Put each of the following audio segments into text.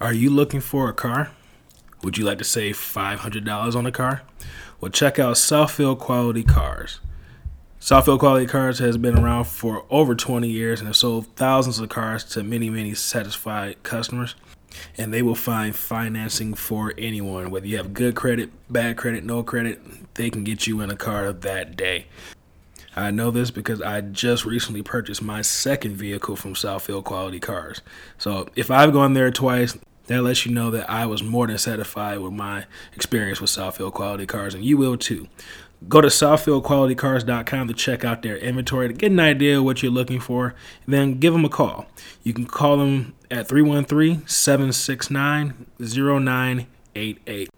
Are you looking for a car? Would you like to save $500 on a car? Well, check out Southfield Quality Cars. Southfield Quality Cars has been around for over 20 years and has sold thousands of cars to many, many satisfied customers. And they will find financing for anyone, whether you have good credit, bad credit, no credit, they can get you in a car that day. I know this because I just recently purchased my second vehicle from Southfield Quality Cars. So if I've gone there twice, that lets you know that I was more than satisfied with my experience with Southfield Quality Cars, and you will too. Go to southfieldqualitycars.com to check out their inventory to get an idea of what you're looking for, then give them a call. You can call them at 313 769 0988.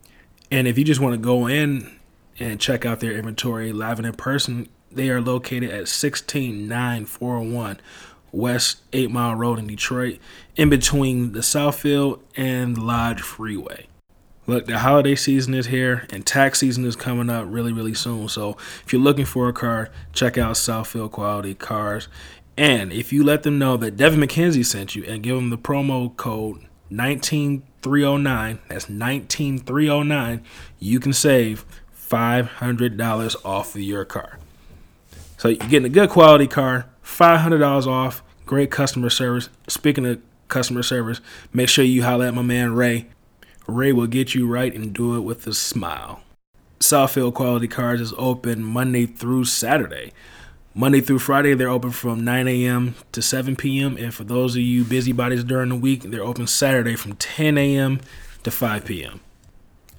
And if you just want to go in and check out their inventory live and in person, they are located at 16941 West 8 Mile Road in Detroit, in between the Southfield and Lodge Freeway. Look, the holiday season is here and tax season is coming up really, really soon. So if you're looking for a car, check out Southfield Quality Cars. And if you let them know that Devin McKenzie sent you and give them the promo code 19309, that's 19309, you can save $500 off of your car. So you're getting a good quality car, $500 off, great customer service. Speaking of customer service, make sure you holler at my man Ray. Ray will get you right and do it with a smile. Southfield Quality Cars is open Monday through Saturday. Monday through Friday, they're open from 9 a.m. to 7 p.m. And for those of you busybodies during the week, they're open Saturday from 10 a.m. to 5 p.m.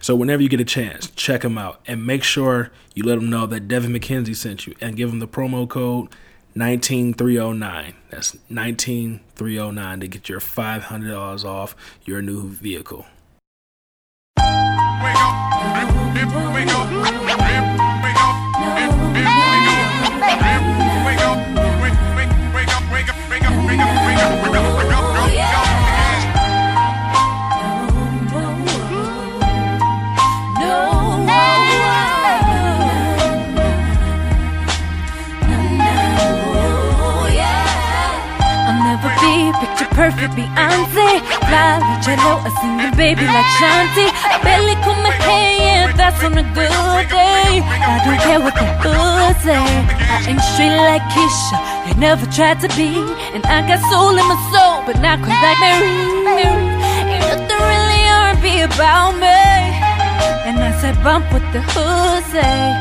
So whenever you get a chance, check them out and make sure you let them know that Devin McKenzie sent you and give them the promo code 19309. That's 19309 to get your $500 off your new vehicle. Perfect Beyonce. Fly like J-Lo, a single baby like Shanti. A belly come hey, yeah, that's on a good day. I don't care what the fools say. I ain't straight like Keisha, they never tried to be. And I got soul in my soul, but not quite like Mary. Ain't nothing really R&B about me And I said bump what the hood say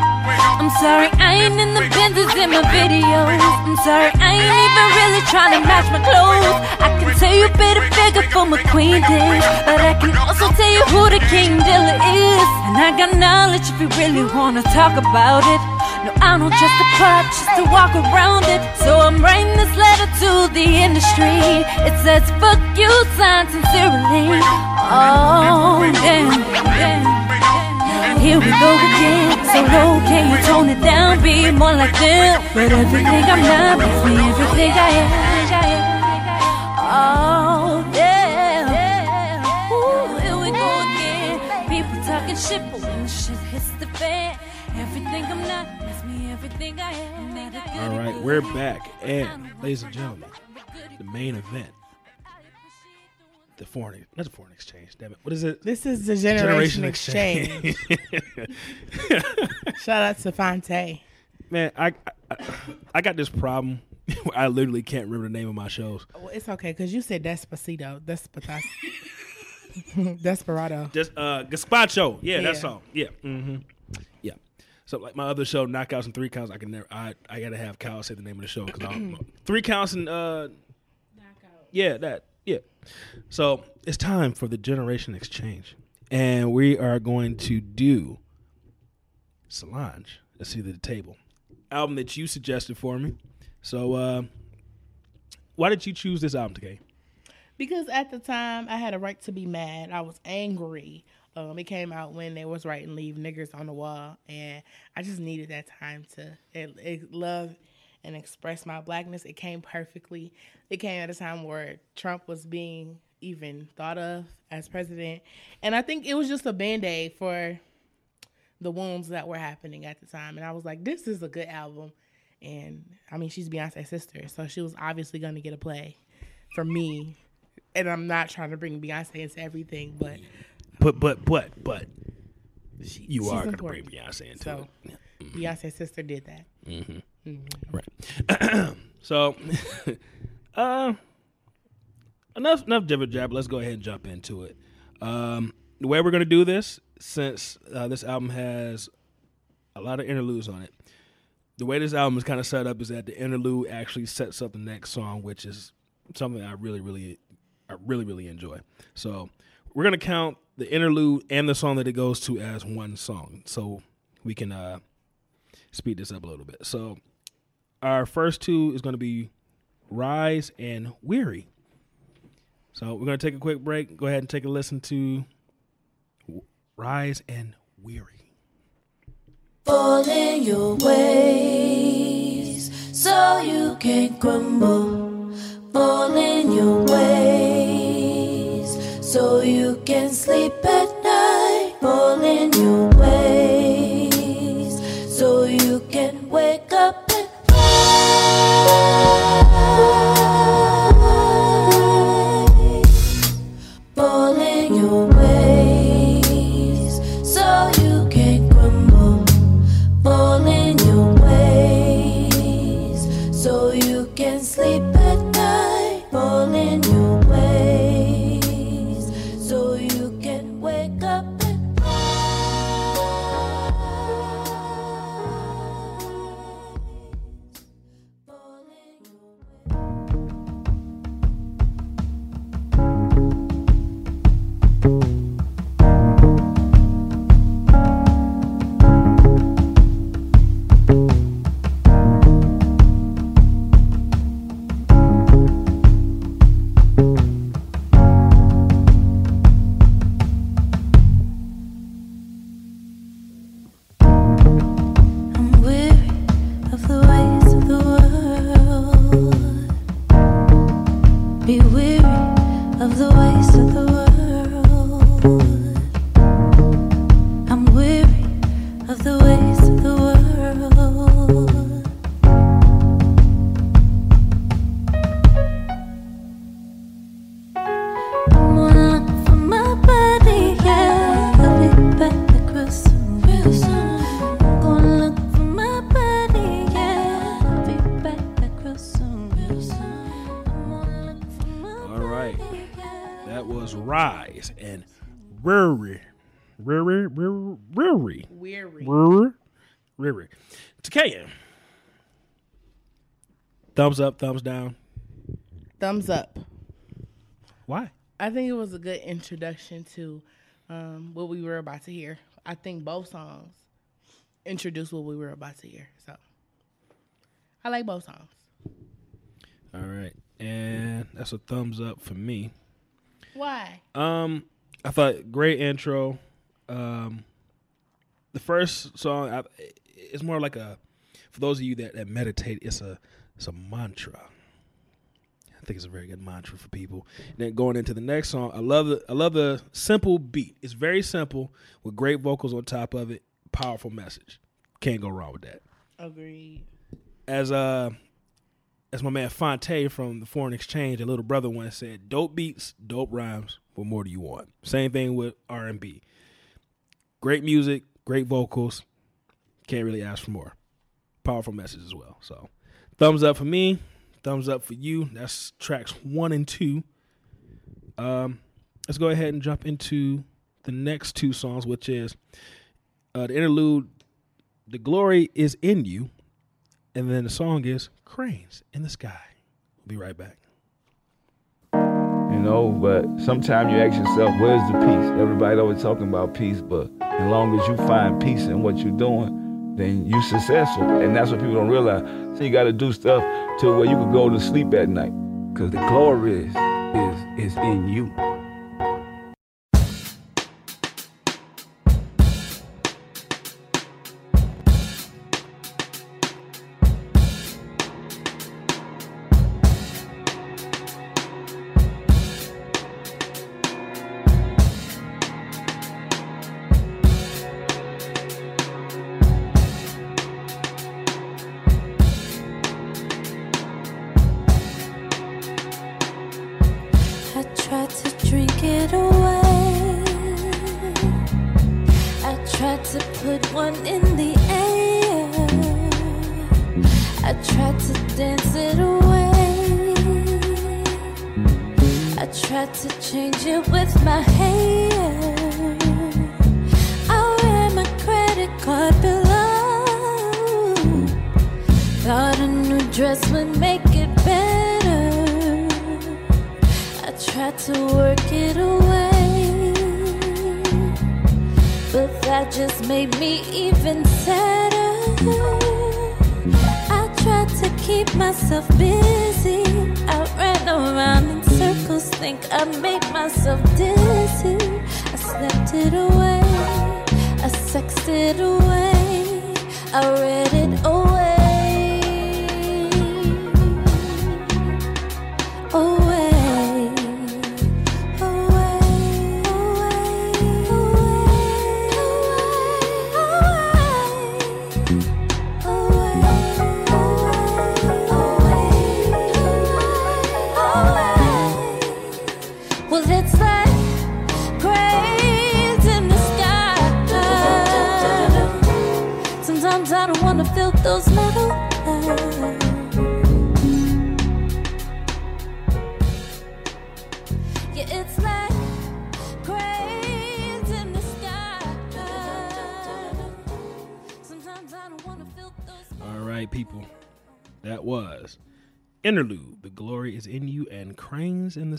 I'm sorry, I ain't in the business in my videos. I'm sorry, I ain't even really trying to match my clothes. I can tell you better figure for my queen did, but I can also tell you who the king dealer is. And I got knowledge if you really wanna talk about it. No, I don't trust the pop just to walk around it. So I'm writing this letter to the industry. It says, fuck you, signed sincerely. Oh, damn, damn. Here we go again. So low, can you tone it down? Be more like them. But everything I'm not makes me everything I am. Oh, yeah. Ooh, here we go again. People talking shit, but when shit hits the fan, everything I'm not makes me everything I am. All right, we're back. And, ladies and gentlemen, the main event the foreign not the foreign exchange. Damn it, what is it? This is the generation, generation exchange. exchange. Shout out to Phonte. Man, I, I, I got this problem. I literally can't remember the name of my shows. Well, it's okay because you said Despacito, Despotas, Desperado. Just uh, Gaspacho. Yeah, yeah. that song. Yeah. Mm-hmm. Yeah. So like my other show, knockouts and three counts, I can never. I I gotta have Kyle say the name of the show because three counts and uh, knockout. Yeah, that. So it's time for the generation exchange. And we are going to do Solange. Let's see the table. Album that you suggested for me. So uh, why did you choose this album today? Because at the time I had a right to be mad. I was angry. Um, it came out when they was writing "Leave Niggers on the Wall," and I just needed that time to it, it love and express my blackness. It came perfectly. It came at a time where Trump was being even thought of as president. And I think it was just a band aid for the wounds that were happening at the time. And I was like, this is a good album. And I mean, she's Beyonce's sister, so she was obviously going to get a play for me and I'm not trying to bring Beyonce into everything, but But but but but she, you are gonna bring Beyonce into So it. Beyonce's sister did that. Mm-hmm. Mm-hmm. Right. so, uh, enough enough jibber jabber. Let's go ahead and jump into it. Um, the way we're gonna do this, since uh, this album has a lot of interludes on it, the way this album is kind of set up is that the interlude actually sets up the next song, which is something I really, really, I really, really enjoy. So we're gonna count the interlude and the song that it goes to as one song, so we can uh, speed this up a little bit. So our first two is to be Rise and Weary. So we're going to take a quick break. Go ahead and take a listen to Rise and Weary. fall in your ways so you can crumble. Fall in your ways so you can sleep at night. Fall in your ways Weary. Weary, weary, weary. Weary. Weary, weary. Takaya. Thumbs up, thumbs down. Thumbs up. Why? I think it was a good introduction to um, what we were about to hear. I think both songs introduced what we were about to hear. So I like both songs. All right. And that's a thumbs up for me. Why? Um, I thought great intro. Um, the first song, I, it's more like a for those of you that, that meditate. It's a it's a mantra. I think it's a very good mantra for people. And then going into the next song, I love the I love the simple beat. It's very simple with great vocals on top of it. Powerful message. Can't go wrong with that. Agreed. As uh as my man Phonte from the Foreign Exchange, a little brother once said, "Dope beats, dope rhymes. What more do you want?" Same thing with R and B. Great music, great vocals. Can't really ask for more. Powerful message as well. So, thumbs up for me. Thumbs up for you. That's tracks one and two. Um, let's go ahead and jump into the next two songs, which is uh, the interlude. The glory is in you, and then the song is Cranes in the Sky. We'll be right back. Know, but sometimes you ask yourself, where's the peace? Everybody always talking about peace, but as long as you find peace in what you're doing, then you're successful. And that's what people don't realize. So you got to do stuff to where you can go to sleep at night. Cause the glory is is is in you. I read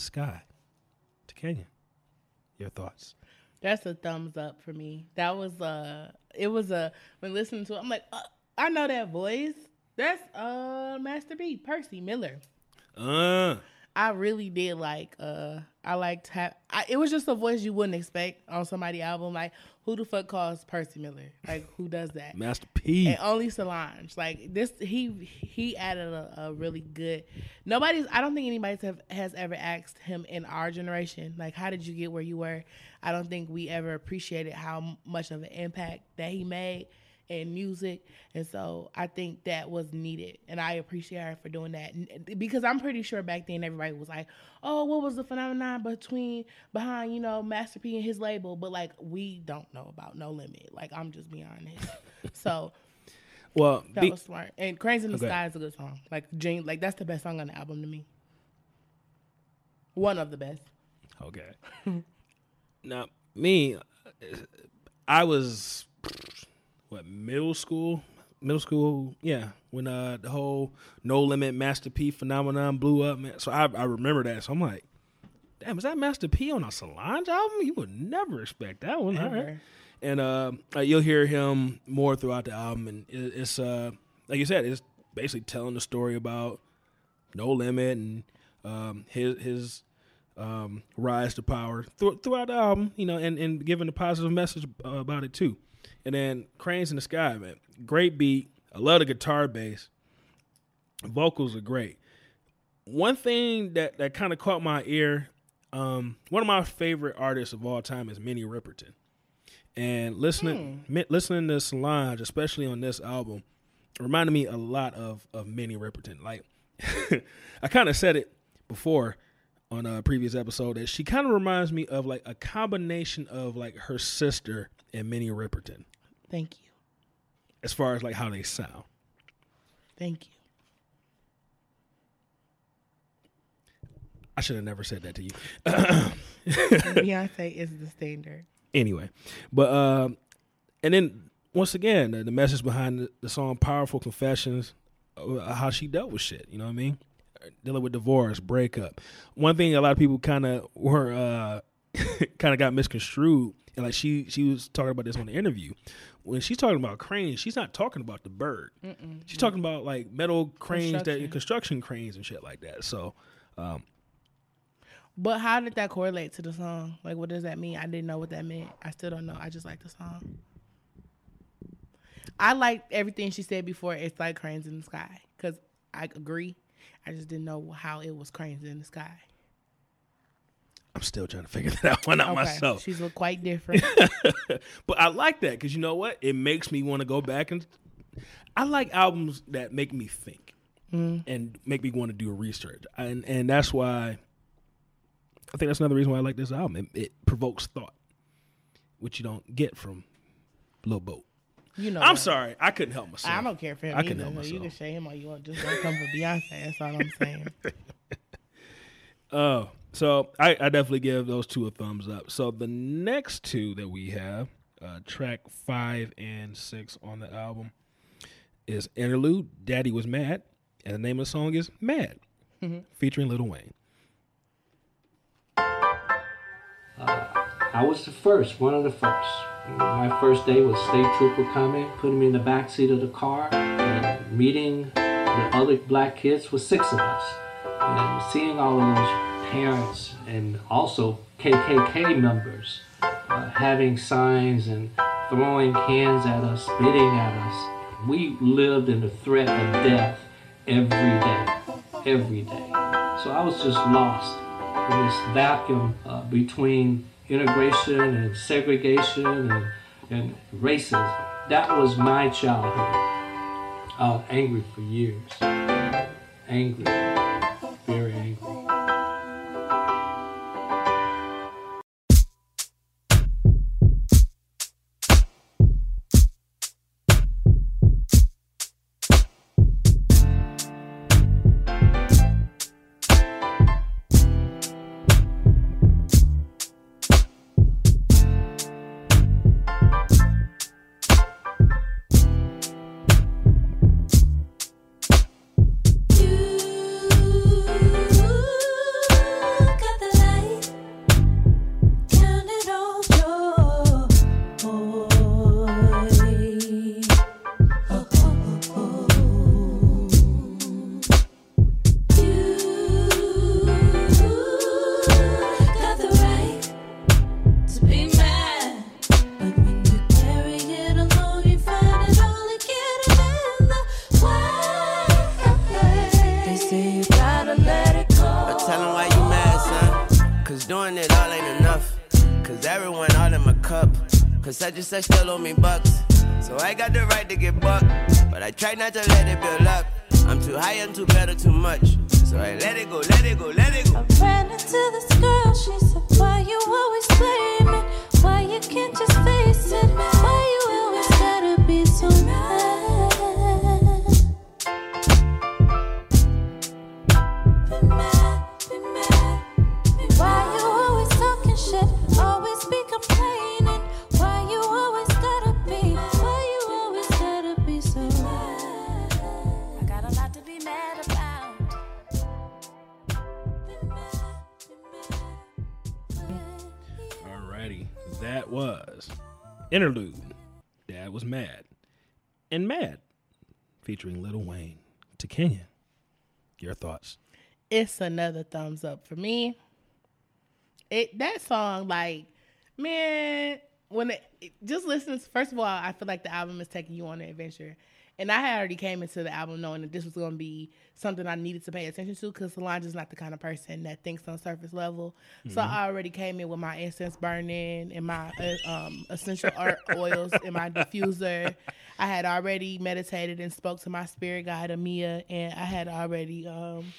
Sky. To Kenya. Your thoughts? That's a thumbs up for me. That was uh it was a when listening to it, I'm like, uh, I know that voice. That's uh Master P, Percy Miller. Uh, I really did like uh I liked ha- I, it was just a voice you wouldn't expect on somebody album like who the fuck calls Percy Miller? Like who does that? Master P. and only Solange. Like this he he added a, a really good nobody's I don't think anybody's have, has ever asked him in our generation like how did you get where you were? I don't think we ever appreciated how much of an impact that he made in music and so I think that was needed and I appreciate her for doing that because I'm pretty sure back then everybody was like oh what was the phenomenon between behind you know Master P and his label but like we don't know about No Limit like I'm just being honest so well, that be- was smart. And Cranes in the Okay. Sky is a good song. Like Jane, like that's the best song on the album to me. One of the best. Okay. now, me, I was what middle school, middle school, yeah, when uh the whole No Limit Master P phenomenon blew up, man. So I I remember that. So I'm like, damn, is that Master P on a Solange album? You would never expect that one. Right. And uh, uh, you'll hear him more throughout the album, and it's uh like you said, it's basically telling the story about No Limit and um, his his um, rise to power Thro- throughout the album, you know, and, and giving a positive message uh, about it too. And then Cranes in the Sky, man, great beat. I love the guitar bass. Vocals are great. One thing that that kind of caught my ear, um, one of my favorite artists of all time is Minnie Riperton. And listening mi- listening to Solange, especially on this album, reminded me a lot of of Minnie Riperton. Like I kind of said it before on a previous episode that she kind of reminds me of like a combination of like her sister and Minnie Riperton Thank you. as far as like how they sound. Thank you. I should have never said that to you. Beyonce is the standard. anyway, but um, and then once again, the, the message behind the, the song "Powerful Confessions," uh, how she dealt with shit. You know what I mean? Dealing with divorce, breakup. One thing a lot of people kind of were uh, kind of got misconstrued, and like she she was talking about this on the interview. When she's talking about cranes, she's not talking about the bird. She's talking about like metal cranes, that Construction. construction cranes and shit like that. So Um, But how did that correlate to the song? Like, what does that mean? I didn't know what that meant. I still don't know. I just like the song. I like everything she said before. It's like cranes in the sky because I agree. I just didn't know how it was cranes in the sky. I'm still trying to figure that one out Okay, myself. she's look quite different. But I like that because you know what? It makes me want to go back and I like albums that make me think mm. and make me want to do a research, and and that's why I think that's another reason why I like this album. It, it provokes thought, which you don't get from Little boat. You know, I'm that. sorry, I couldn't help myself. I don't care for him. I couldn't either. help You can myself. shade him all you want. Just don't come for Beyonce. That's all I'm saying. Oh, so I, I definitely give those two a thumbs up. So the next two that we have, uh, track five and six on the album, is Interlude. Daddy was mad, and the name of the song is Mad, featuring Lil Wayne. I was the first, one of the first. My first day was State Trooper coming, putting me in the back seat of the car, and meeting the other black kids with six of us, and seeing all of those parents and also KKK members uh, having signs and throwing cans at us, spitting at us. We lived in the threat of death every day, every day. So I was just lost in this vacuum uh, between integration and segregation and, and racism. That was my childhood. I was angry for years. Angry. Very angry. And such still owe me bucks. So I got the right to get bucked. But I try not to Kenya, your thoughts? it's another thumbs up for me. It that song, like, man, when it, it- just listen. First of all, I feel like the album is taking you on an adventure, and I had already came into the album knowing that this was going to be something I needed to pay attention to because Solange is not the kind of person that thinks on surface level. So I already came in with my incense burning and my uh, um, essential art oils in my diffuser. I had already meditated and spoke to my spirit guide Amia, and I had already. Um,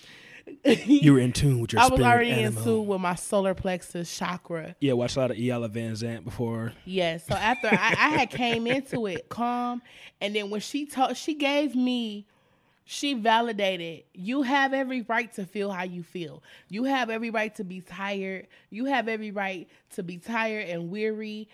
You were in tune with your I was already animal. in tune with my solar plexus chakra. Yeah, watched a lot of Iyanla Vanzant before. Yes. So after I, I had came into it calm, and then when she told, she gave me, she validated. You have every right to feel how you feel. You have every right to be tired. You have every right to be tired and weary,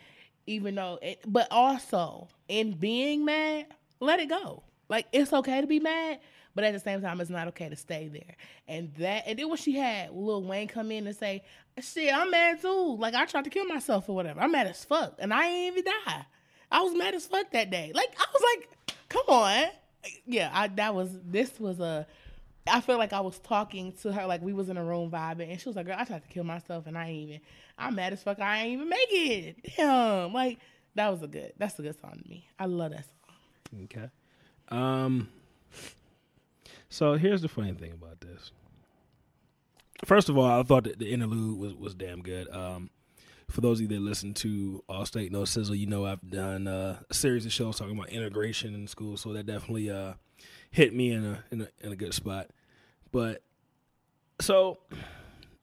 even though. It, but also in being mad, let it go. Like it's okay to be mad. But at the same time, it's not okay to stay there. And that, and then when she had Lil Wayne come in and say, "Shit, I'm mad too. Like I tried to kill myself or whatever. I'm mad as fuck, and I ain't even die. I was mad as fuck that day. Like I was like, come on, yeah. I that was this was a. I feel like I was talking to her like we was in a room vibing, and she was like, "Girl, I tried to kill myself, and I ain't even. I'm mad as fuck. I ain't even make it. Damn, like that was a good. That's a good song to me. I love that song. Okay. Um. So here's the funny thing about this. First of all, I thought that the interlude was was damn good. Um, for those of you that listen to All State No Sizzle, you know I've done uh, a series of shows talking about integration in school, so that definitely uh, hit me in a, in a in a good spot. But so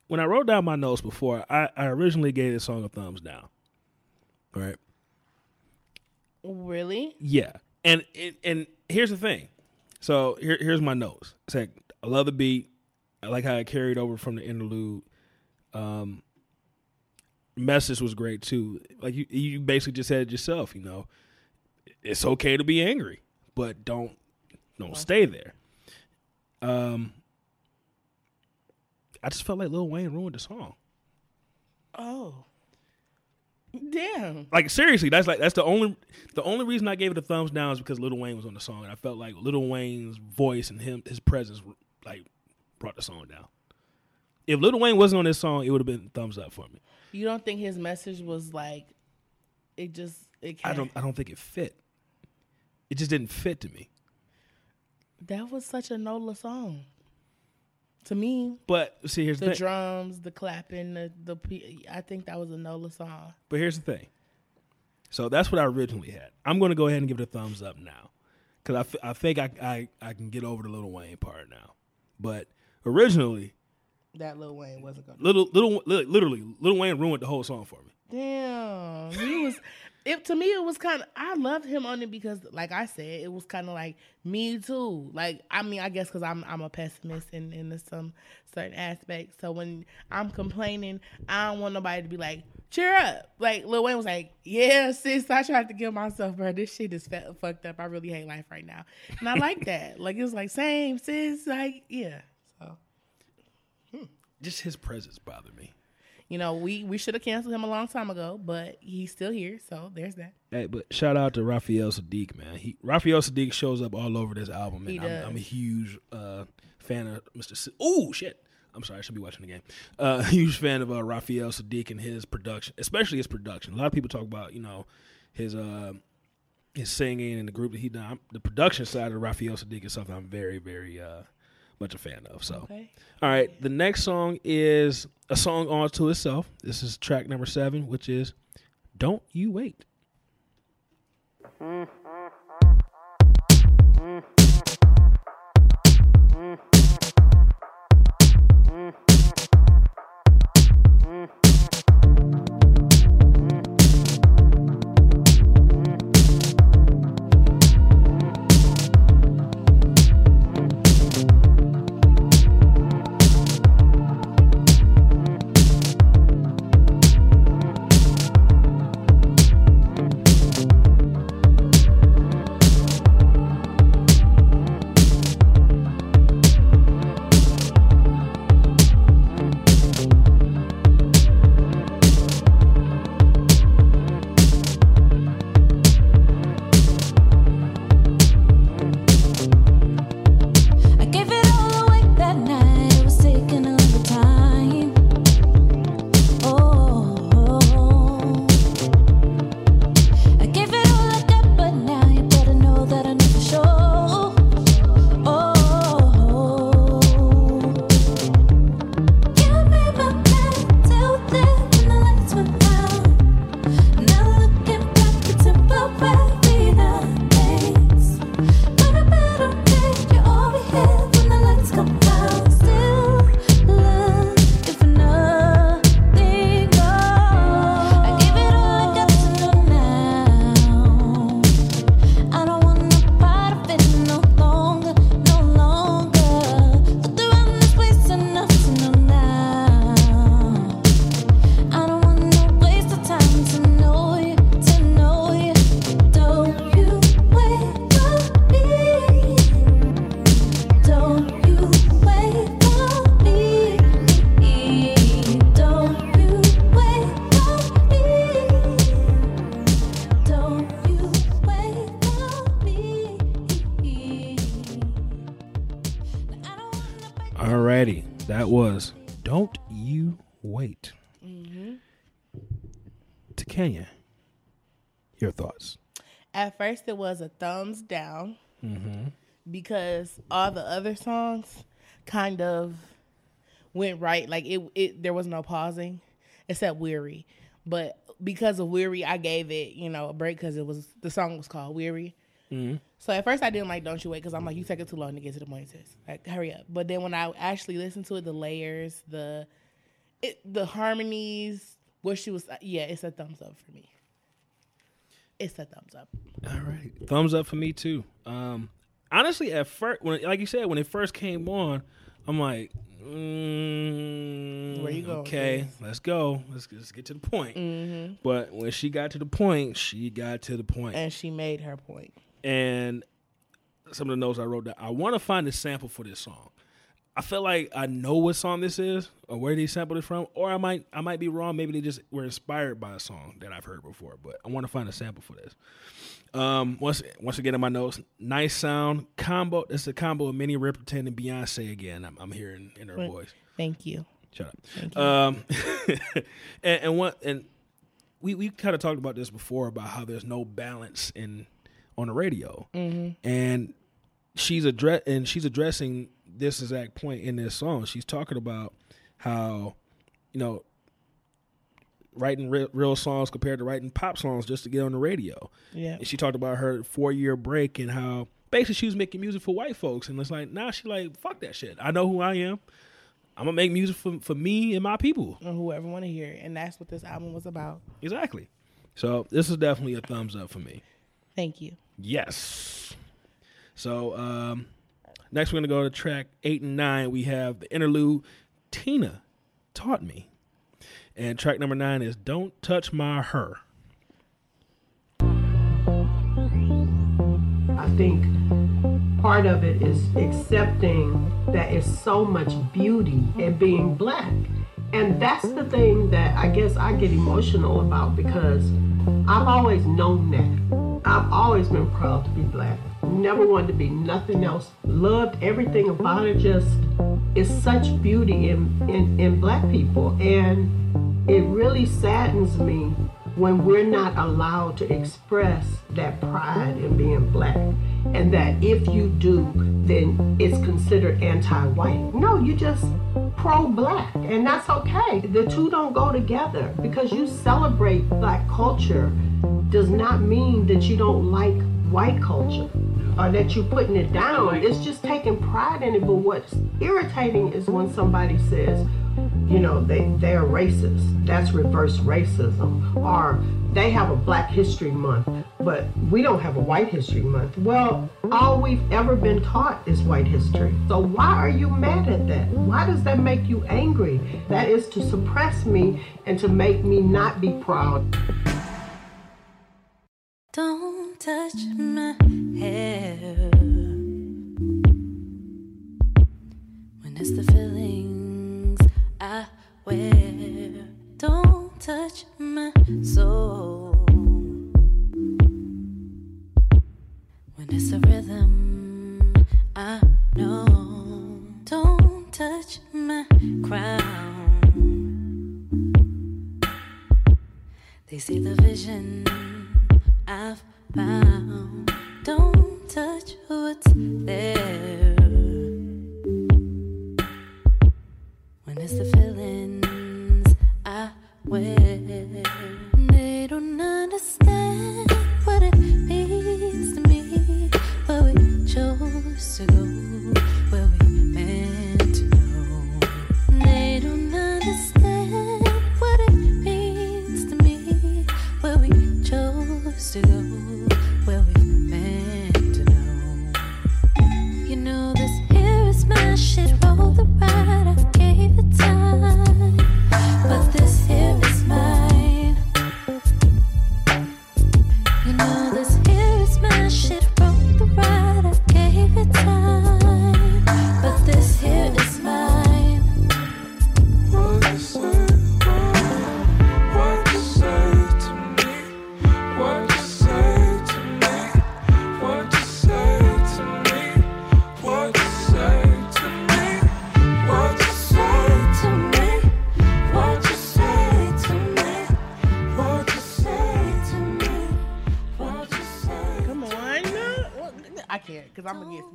when I wrote down my notes before, I, I originally gave this song a thumbs down. Right. Really? Yeah, and and, and here's the thing. So here, here's my notes. It's like I love the beat. I like how it carried over from the interlude. Um, message was great too. Like you, you basically just said it yourself. You know, it's okay to be angry, but don't don't stay there. Um, I just felt like Lil Wayne ruined the song. Oh. Damn. Like seriously, that's like that's the only the only reason I gave it a thumbs down is because Little Wayne was on the song, and I felt like Little Wayne's voice and him his presence like brought the song down. If Little Wayne wasn't on this song, it would have been thumbs up for me. You don't think his message was like it just it can't, I don't I don't think it fit. It just didn't fit to me. that was such a Nola song. To me, But see, here's the, the drums, the clapping, the the I think that was a Nola song. But here's the thing. So that's what I originally had. I'm going to go ahead and give it a thumbs up now, because I, f- I think I, I I can get over the Little Wayne part now. But originally, That Lil Wayne wasn't gonna. little little literally Little Wayne ruined the whole song for me. Damn, he was. It to me, it was kind of. I loved him on it because, like I said, it was kind of like me too. Like I mean, I guess because I'm I'm a pessimist in in some certain aspects. So when I'm complaining, I don't want nobody to be like, "Cheer up!" Like Lil Wayne was like, "Yeah, sis, I tried to kill myself, bro. This shit is fucked up. I really hate life right now." And I like that. Like it was like, same sis. Like yeah. So hmm. Just his presence bothered me. You know, we we should have canceled him a long time ago, but he's still here. So there's that. Hey, but shout out to Raphael Saadiq, man. He Raphael Saadiq shows up all over this album, and I'm. I'm a huge uh, fan of Mr. Oh shit. I'm sorry, I should be watching the game. Uh, huge fan of uh, Raphael Saadiq and his production, especially his production. A lot of people talk about you know his uh, his singing and the group that he done. I'm- The production side of Raphael Saadiq is something I'm very very uh, much a fan of. So. Okay. All right, the next song is a song all to itself. This is track number seven, which is "Don't You Wait." I Alrighty, that was "Don't You Wait." Mm-hmm. To Kenya, your thoughts? At first, it was a thumbs down mm-hmm. because all the other songs kind of went right. Like it, it there was no pausing except "Weary," but because of "Weary," I gave it you know a break because it was the song was called "Weary." So at first I didn't like "Don't You Wait" because I'm like you take it too long to get to the point. Sis. Like hurry up. But then when I actually listened to it, the layers, the it, the harmonies, what she was, yeah, it's a thumbs up for me. it's a thumbs up. All right, thumbs up for me too. Um, honestly, at first, when like you said, when it first came on, I'm like, mm, Where you going Okay, let's go. Let's, let's get to the point. Mm-hmm. But when she got to the point, she got to the. And she made her point. And some of the notes I wrote down. I want to find a sample for this song. I feel like I know what song this is or where they sampled it from, or I might I might be wrong. Maybe they just were inspired by a song that I've heard before. But I want to find a sample for this. Um, once once again in my notes, nice sound combo. It's a combo of Minnie Riperton and Beyonce again. I'm, I'm hearing in her voice. Thank you. Shut up. Thank you. Um, and, and what and we we kind of talked about this before about how there's no balance in on the radio, Mm-hmm. and she's address and she's addressing this exact point in this song. She's talking about how you know writing re- real songs compared to writing pop songs just to get on the radio. Yeah. And she talked about her four year break and how basically she was making music for white folks, and it's like now she like fuck that shit. I know who I am. I'm gonna make music for for me and my people. And whoever want to hear it. And that's what this album was about. Exactly. So this is definitely a thumbs up for me. Thank you. Yes. So um, next we're gonna go to track eight and nine. We have the interlude. Tina taught me, and track number nine is "Don't Touch My Hair." I think part of it is accepting that it's so much beauty in being black. And that's the thing that I guess I get emotional about because I've always known that. I've always been proud to be black. Never wanted to be nothing else. Loved everything about it. Just it's such beauty in, in, in black people. And it really saddens me when we're not allowed to express that pride in being black and that if you do then it's considered anti-white no you just pro-black and that's okay the two don't go together because you celebrate black culture does not mean that you don't like white culture or that you're putting it down it's just taking pride in it but what's irritating is when somebody says you know, they, they're racist. That's reverse racism. Or they have a Black History Month, but we don't have a White History Month. Well, all we've ever been taught is white history. So why are you mad at that? Why does that make you angry? That is to suppress me and to make me not be proud. Don't touch my hair when it's the feelings I wear. Don't touch my soul when it's a rhythm I know. Don't touch my crown. They see the vision I've found. Don't touch what's there. When it's the feelings I wear, they don't understand what it means to me. Where we chose to go,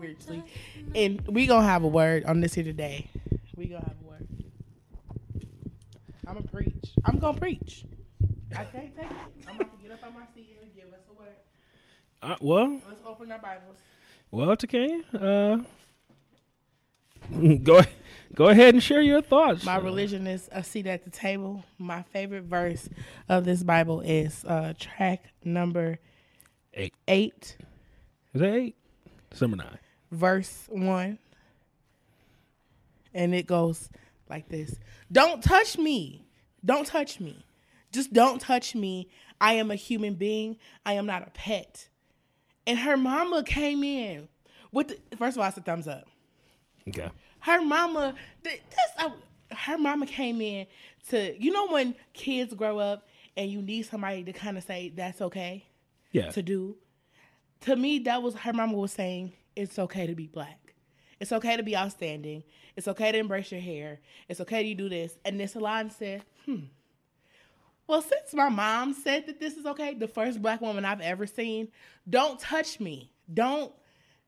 because I'm going to get spiritually. And we going to have a word on this here today. We going to have a word. I'm going to preach. I'm going to preach. I can't take it. I'm gonna get up on my seat and give us a word. Uh, well, Let's open our Bibles. well, okay. Uh, go go ahead and share your thoughts. My religion is a seat at the table. My favorite verse of this Bible is uh, track number Eight. 8, Is that eight? December 9. Verse 1. And it goes like this Don't touch me. Don't touch me. Just don't touch me. I am a human being. I am not a pet. And her mama came in with the, first of all, it's a thumbs up. Okay. Her mama, th- that's uh, her mama came in to you know when kids grow up and you need somebody to kind of say that's okay Yeah. to do. To me, that was her mama was saying it's okay to be black. It's okay to be outstanding. It's okay to embrace your hair. It's okay to do this. And this Salon said, hmm. Well, since my mom said that this is okay, the first black woman I've ever seen, don't touch me. Don't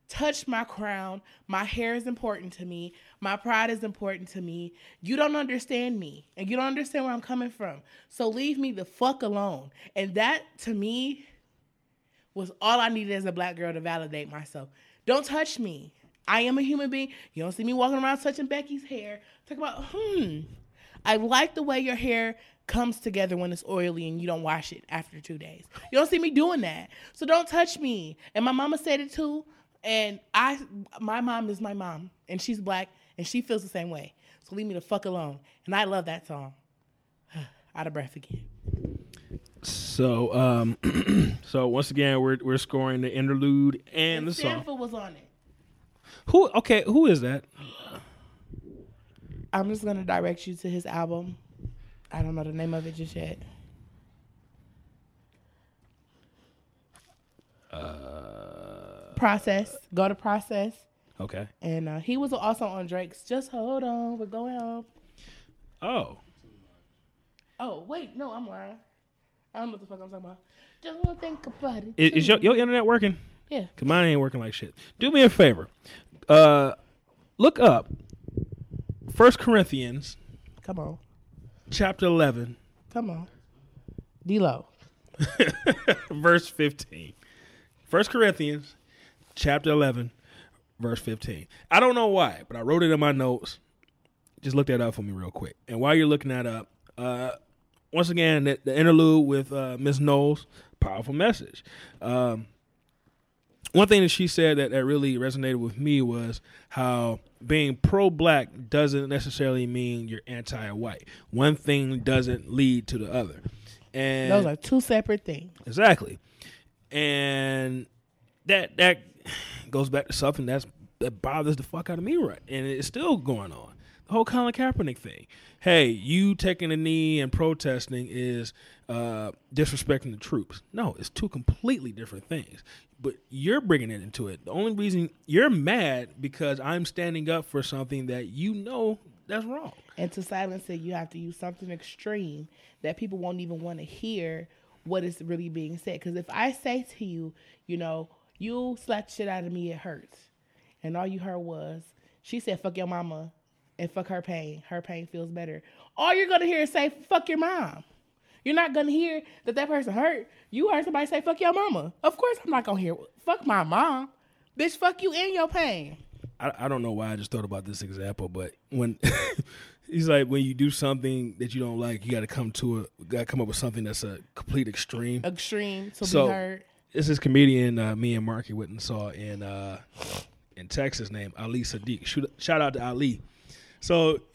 touch my crown. My hair is important to me. My pride is important to me. You don't understand me and you don't understand where I'm coming from. So leave me the fuck alone. And that to me was all I needed as a black girl to validate myself. Don't touch me. I am a human being. You don't see me walking around touching Becky's hair. Talk about, hmm. I like the way your hair comes together when it's oily and you don't wash it after two days. You don't see me doing that. So don't touch me. And my mama said it too. And I my mom is my mom. And she's black and she feels the same way. So leave me the fuck alone. And I love that song. Out of breath again. So, um, so once again, we're we're scoring the interlude and the song. Sampha was on it. Who? Okay, who is that? I'm just gonna direct you to his album. I don't know the name of it just yet. Uh, Process. Go to Process. okay. And uh, he was also on Drake's Just Hold On, We're Going Home. Oh, Oh, wait, no, I'm lying. I don't know what the fuck I'm talking about. Don't think about it. is, is your your internet working? Yeah. Cause mine ain't working like shit. Do me a favor. Uh, look up First Corinthians Come on. chapter eleven, Come on. D-Lo. verse fifteen. First Corinthians chapter eleven, verse fifteen. I don't know why, but I wrote it in my notes. Just look that up for me real quick. And while you're looking that up, uh, once again, the, the interlude with uh, Miss Knowles, powerful message. Um, one thing that she said that, that really resonated with me was how being pro-black doesn't necessarily mean you're anti-white. One thing doesn't lead to the other. And Those are two separate things. Exactly. And that that goes back to something that's that bothers the fuck out of me right. And it's still going on. The whole Colin Kaepernick thing. Hey, you taking a knee and protesting is uh, disrespecting the troops. No, it's two completely different things. But you're bringing it into it. The only reason you're mad because I'm standing up for something that you know that's wrong. And to silence it, you have to use something extreme that people won't even want to hear what is really being said. Because if I say to you, you know, you slapped shit out of me, it hurts. And all you heard was, she said, fuck your mama and fuck her pain. Her pain feels better. All you're to hear is say, fuck your mom. You're not to hear that that person hurt. You heard somebody say, fuck your mama. Of course I'm not to hear, fuck my mom. Bitch, fuck you and your pain. I, I don't know why I just thought about this example, but when he's like when you do something that you don't like, you got to come to a got to come up with something that's a complete extreme. Extreme to So- be heard. This is comedian uh, me and Marky Witten saw in uh, in Texas named Ali Siddiq. Shoot, shout out to Ali. So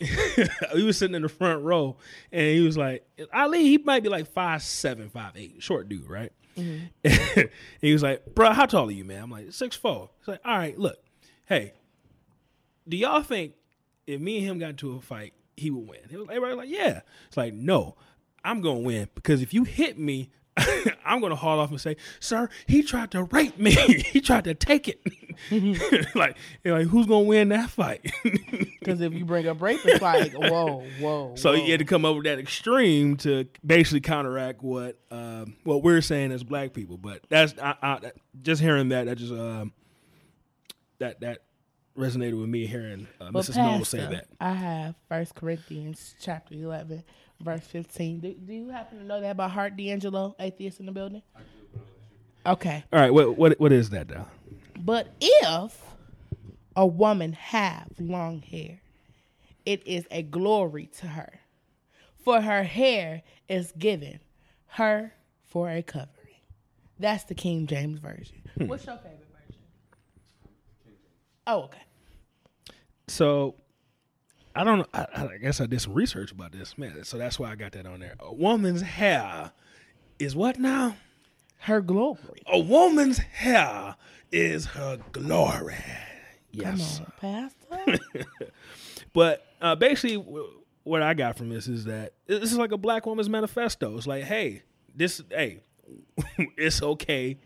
he was sitting in the front row, and he was like, Ali, he might be like five seven, five eight, short dude, right? and he was like, "Bro, how tall are you, man?" I'm like six four. He's like, "All right, look, hey, do y'all think if me and him got into a fight, he would win?" He was, everybody like, "Yeah." It's like, no, I'm gonna win because if you hit me, I'm gonna haul off and say, "Sir, he tried to rape me. he tried to take it." like, you're like, who's gonna win that fight? Because if you bring up rape, it's like, whoa, whoa. So whoa. you had to come up with that extreme to basically counteract what um, what we're saying as black people. But that's I, I, just hearing that that just um, that that resonated with me hearing uh, But Mrs. Knowles say that. I have First Corinthians chapter eleven, verse fifteen. Do, do you happen to know that by Heart D'Angelo, atheist in the building? Okay. All right, what what what is that now? But if a woman have long hair, it is a glory to her, for her hair is given her for a covering. That's the King James version. Hmm. What's your favorite version? Oh, okay. So I don't know. I, I guess I did some research about this, man. So that's why I got that on there. A woman's hair is what now? Her glory. A woman's hair is her glory. Yes. On, Pastor. But uh, basically, what I got from this is that this is like a black woman's manifesto. It's like, hey, this, hey, it's okay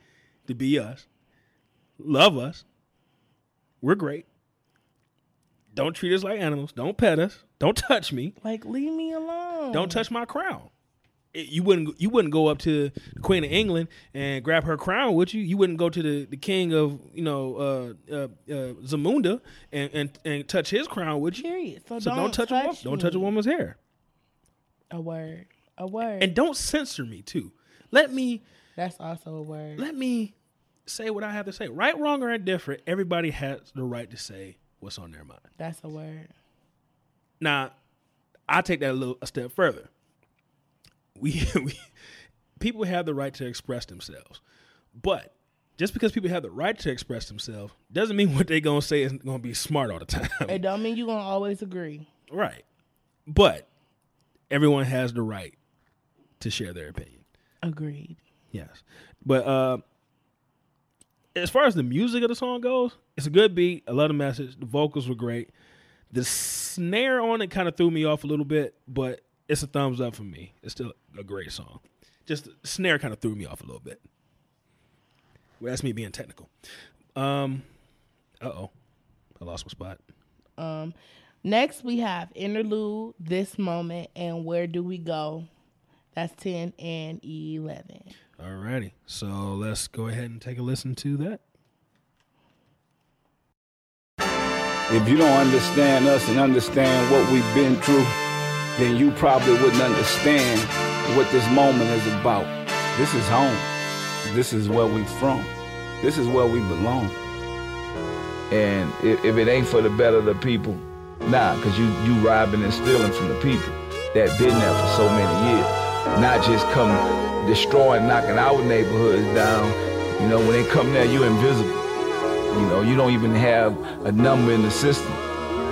to be us. Love us. We're great. Don't treat us like animals. Don't pet us. Don't touch me. like, leave me alone. Don't touch my crown. It- you wouldn't. You wouldn't go up to the Queen of England and grab her crown, would you? You wouldn't go to the, the King of you know uh, uh, uh, Zamunda and, and and touch his crown, would you? Period. So, So don't, don't, touch, a woman. Don't touch a woman's hair, A word. A word. and don't censor me too. Let me That's also a word. let me say what I have to say. Right, wrong, or indifferent. Everybody has the right to say what's on their mind. That's a word. Now, I take that a little a step further. We, we people have the right to express themselves, but just because people have the right to express themselves doesn't mean what they're gonna say is gonna be smart all the time. It don't mean you're gonna always agree. right? But everyone has the right to share their opinion. Agreed. Yes, but uh, as far as the music of the song goes, it's a good beat. I love the message. The vocals were great. The snare on it kind of threw me off a little bit, but it's a thumbs up for me. It's still a great song. Just the snare kind of threw me off a little bit. Well, that's me being technical. Um, uh oh, I lost my spot. Um, next we have interlude, this moment, and where do we go? That's ten and eleven. Alrighty, so let's go ahead and take a listen to that. If you don't understand us and understand what we've been through, then you probably wouldn't understand what this moment is about. This is home. This is where we from. This is where we belong. And if, if it ain't for the better of the people, nah, because you, you robbing and stealing from the people that been there for so many years. Not just come destroying, knocking our neighborhoods down. You know, when they come there, you invisible. You know, you don't even have a number in the system.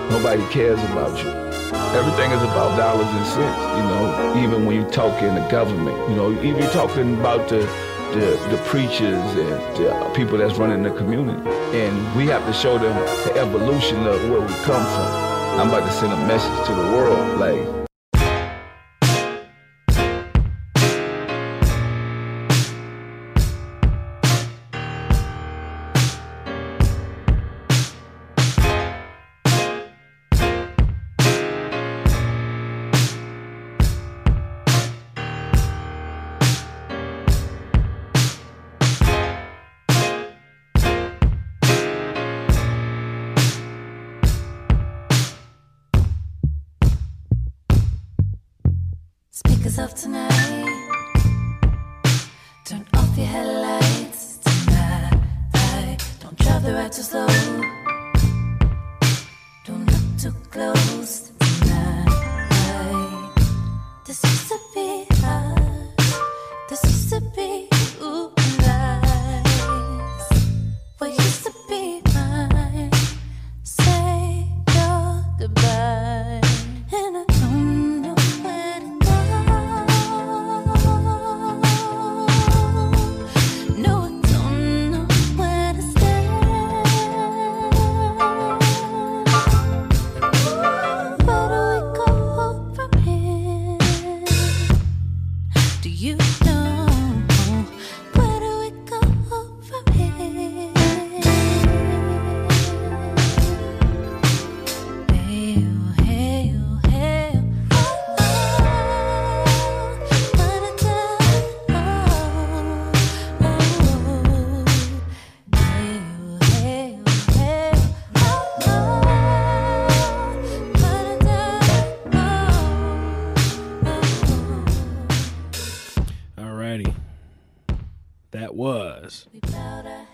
Nobody cares about you. Everything is about dollars and cents, you know, even when you talk in the government, you know, even you talking about the, the, the preachers and the people that's running the community. And we have to show them the evolution of where we come from. I'm about to send a message to the world, like,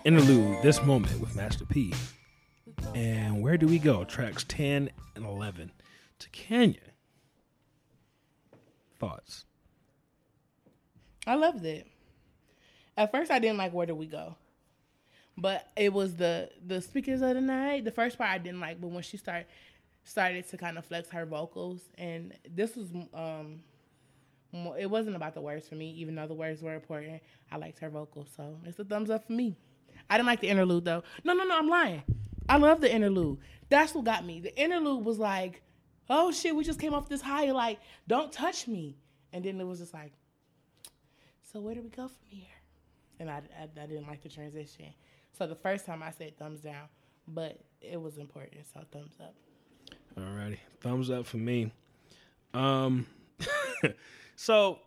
interlude. This moment with Master P. And where do we go? Tracks ten and eleven Takenya. Thoughts? I loved it. At first, I didn't like "Where Do We Go," but it was the the speakers of the night. The first part I didn't like, but when she started started to kind of flex her vocals, and this was um, it wasn't about the words for me, even though the words were important. I liked her vocals, so it's a thumbs up for me. I didn't like the interlude though. No, no, no, I'm lying. I love the interlude. That's what got me. The interlude was like, oh shit, we just came off this high, like, don't touch me. And then it was just like, so where do we go from here? And I, I, I didn't like the transition. So the first time I said thumbs down, but it was important, so thumbs up. Alrighty, thumbs up for me. Um, so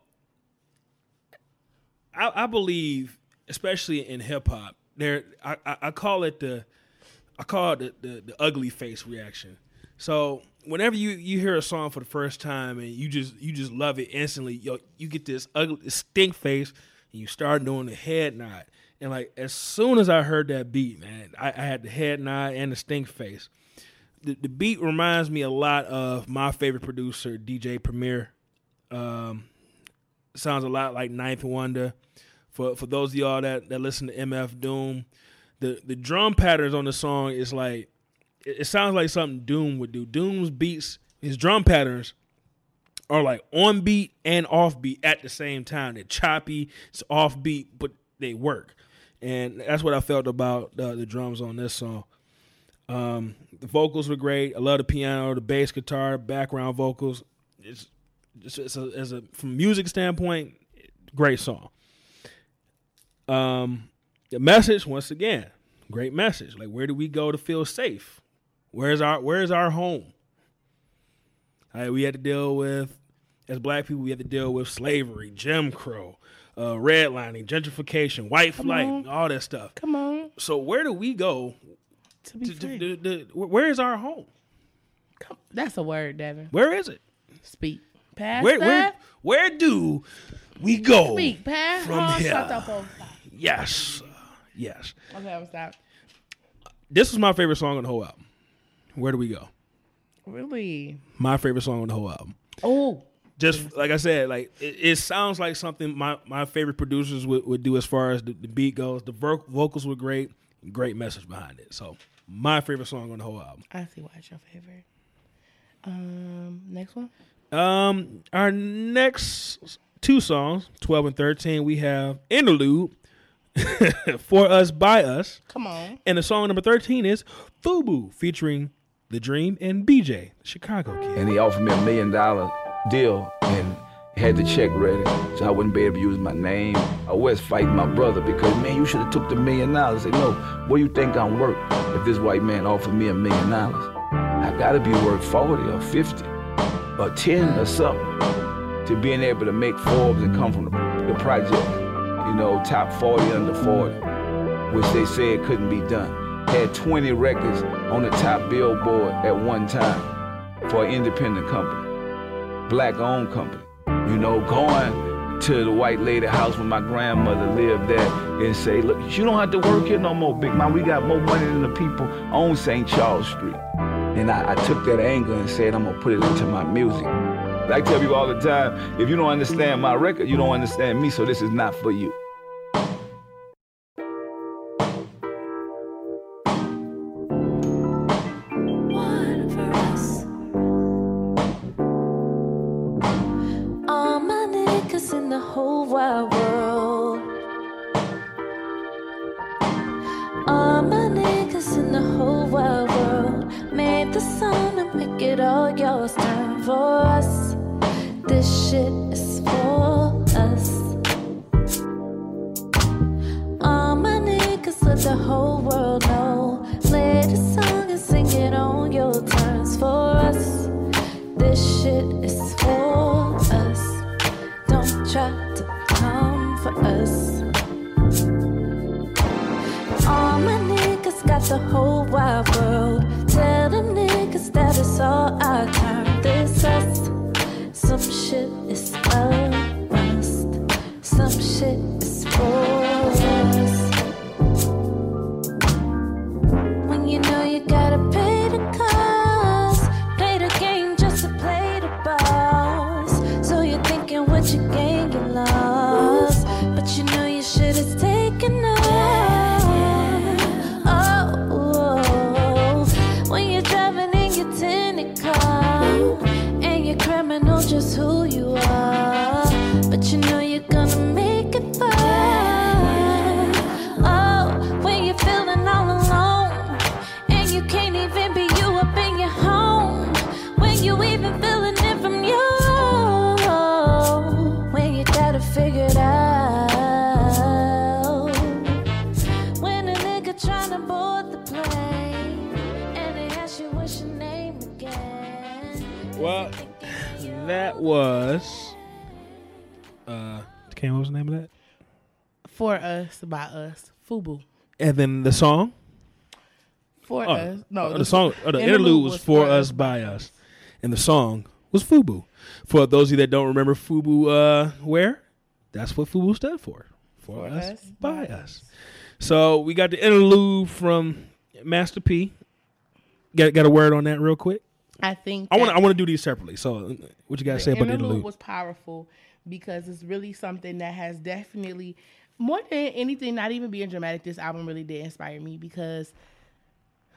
I, I believe, especially in hip hop, there I, I, call it the I call it the, the, the ugly face reaction. So whenever you, you hear a song for the first time and you just you just love it instantly, yo, you get this ugly stink face and you start doing the head nod. And like as soon as I heard that beat, man, I, I had the head nod and the stink face. The, the beat reminds me a lot of my favorite producer, DJ Premier. Um, sounds a lot like Ninth Wonder. For for those of y'all that, that listen to MF Doom, the the drum patterns on the song is like it, it sounds like something Doom would do. Doom's beats, his drum patterns are like on beat and off beat at the same time. They're choppy, it's off beat, but they work. And that's what I felt about the, the drums on this song. Um, the vocals were great. I love the piano, the bass guitar, background vocals. It's it's a, a from music standpoint, great song. Um, the message once again, great message. Like where do we go to feel safe? Where's our where's our home? All right, we had to deal with as black people, we had to deal with slavery, Jim Crow, uh, redlining, gentrification, white Come flight, on. all that stuff. Come on, So where do we go? to be To, free. to- to- where is our home? Come, that's a word, Devin. Where is it? Speak. Past Where where where do we go? Speak. From oh, here. Shut up. Stop. Yes, yes. Okay, I'm stop. This was my favorite song on the whole album. Where do we go? Really? My favorite song on the whole album. Oh, Just like I said, like it, it sounds like something my, my favorite producers would, would do as far as the, the beat goes. The vo- vocals were great, great message behind it. So my favorite song on the whole album. I see why it's your favorite. Um, next one. Um, our next two songs, twelve and thirteen, we have interlude for us by us, Come on. and the song number thirteen is Fubu featuring The Dream and BJ, Chicago Kid. and he offered me a million dollar deal and had the check ready so I wouldn't be able to use my name. I was fighting my brother because man, you should have took the million dollars. I said, no, what do you think I'm worth if this white man offered me a million dollars? I gotta be worth 40 or 50 or 10 or something to being able to make Forbes and come from the, the project. You know, top 40 under 40, which they said couldn't be done. Had 20 records on the top billboard at one time for an independent company black owned company. You know, going to the white lady house where my grandmother lived at and say, look, you don't have to work here no more, big man. We got more money than the people on St. Charles Street. And I, I took that anger and said, I'm gonna put it into my music. I tell people all the time, if you don't understand my record, you don't understand me, so this is not for you. Us, by us, Fubu. And then the song. For Oh, us, no, uh, the song, uh, the interlude was for us by us, and the song was Fubu. For those of you that don't remember Fubu, uh, where? That's what Fubu stood for. For, For us, us, by by us. So we got the interlude from Master P. Got got a word on that real quick. I think I want I want to do these separately. So what you got to say about the interlude? was powerful because it's really something that has definitely more than anything, not even being dramatic, this album really did inspire me because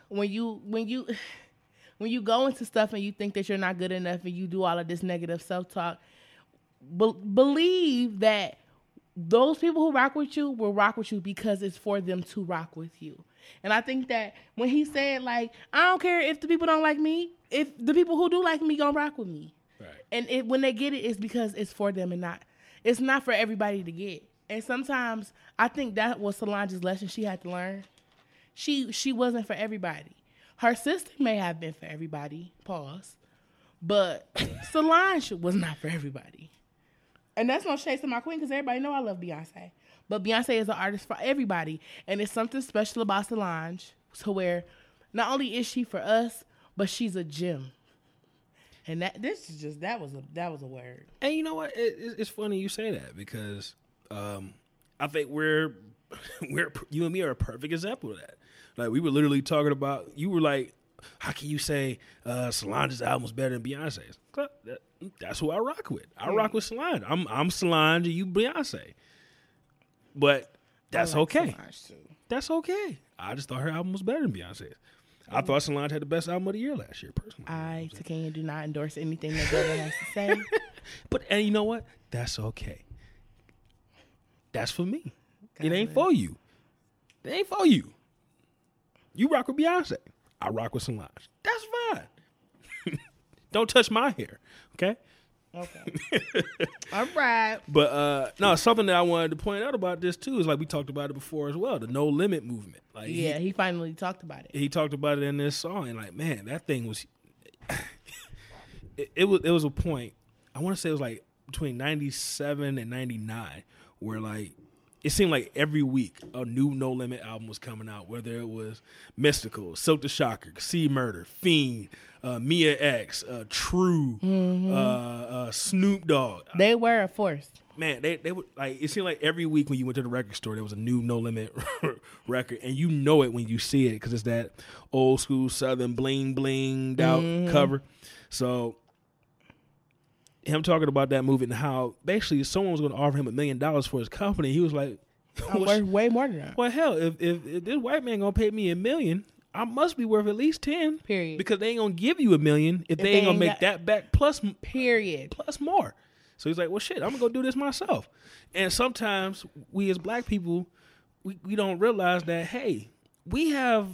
when you when you when you go into stuff and you think that you're not good enough and you do all of this negative self talk, be- believe that those people who rock with you will rock with you because it's for them to rock with you. And I think that when he said like, I don't care if the people don't like me, if the people who do like me gonna rock with me. And it, when they get it, it's because it's for them and not. It's not for everybody to get. And sometimes I think that was Solange's lesson she had to learn. She she wasn't for everybody. Her sister may have been for everybody. Pause. But Solange was not for everybody. And that's no shade to my queen because everybody know I love Beyonce. But Beyonce is an artist for everybody. And it's something special about Solange to where not only is she for us, but she's a gem. And that this is just that was a that was a word. And you know what? It, it- it's funny you say that because um, I think we're we're you and me are a perfect example of that. Like we were literally talking about. You were like, "How can you say uh, Solange's album is better than Beyonce's?" That- That's who I rock with. I rock with Solange. I'm I'm Solange, and you Beyonce. But that's like okay. That's okay. I just thought her album was better than Beyonce's. I thought Solange had the best album of the year last year, personally. I, Takenya, do not endorse anything that Devin has to say. But and you know what? That's okay. That's for me. it ain't for you. It ain't for you. You rock with Beyonce. I rock with Solange. That's fine. Don't touch my hair, okay? Okay. All right. But uh no, something that I wanted to point out about this too is like we talked about it before as well, the no limit movement. Like he- Yeah, he finally talked about it. he talked about it in this song, and like, man, that thing was. it, it was it was a point. I want to say it was like between ninety seven and ninety nine, where like it seemed like every week a new No Limit album was coming out. Whether it was Mystikal, Silk the Shocker, C Murder, Fiend, uh, Mia X, uh, True, Mhm. uh, uh, Snoop Dogg. They were a force. Man, they they would like it seemed like every week when you went to the record store there was a new No Limit record, and you know it when you see it because it's that old school Southern bling blinged out Mhm. cover. So him talking about that movie and how basically someone was going to offer him a million dollars for his company, he was like, uh, I'm worth way more than that. "Well, hell, if, if if this white man gonna pay me a million, I must be worth at least ten. Period. Because they ain't gonna give you a million if, they, ain't gonna make got- that back plus period plus more. So he's like, well, shit, I'm gonna go do this myself. And sometimes we as black people, we, we don't realize that hey, we have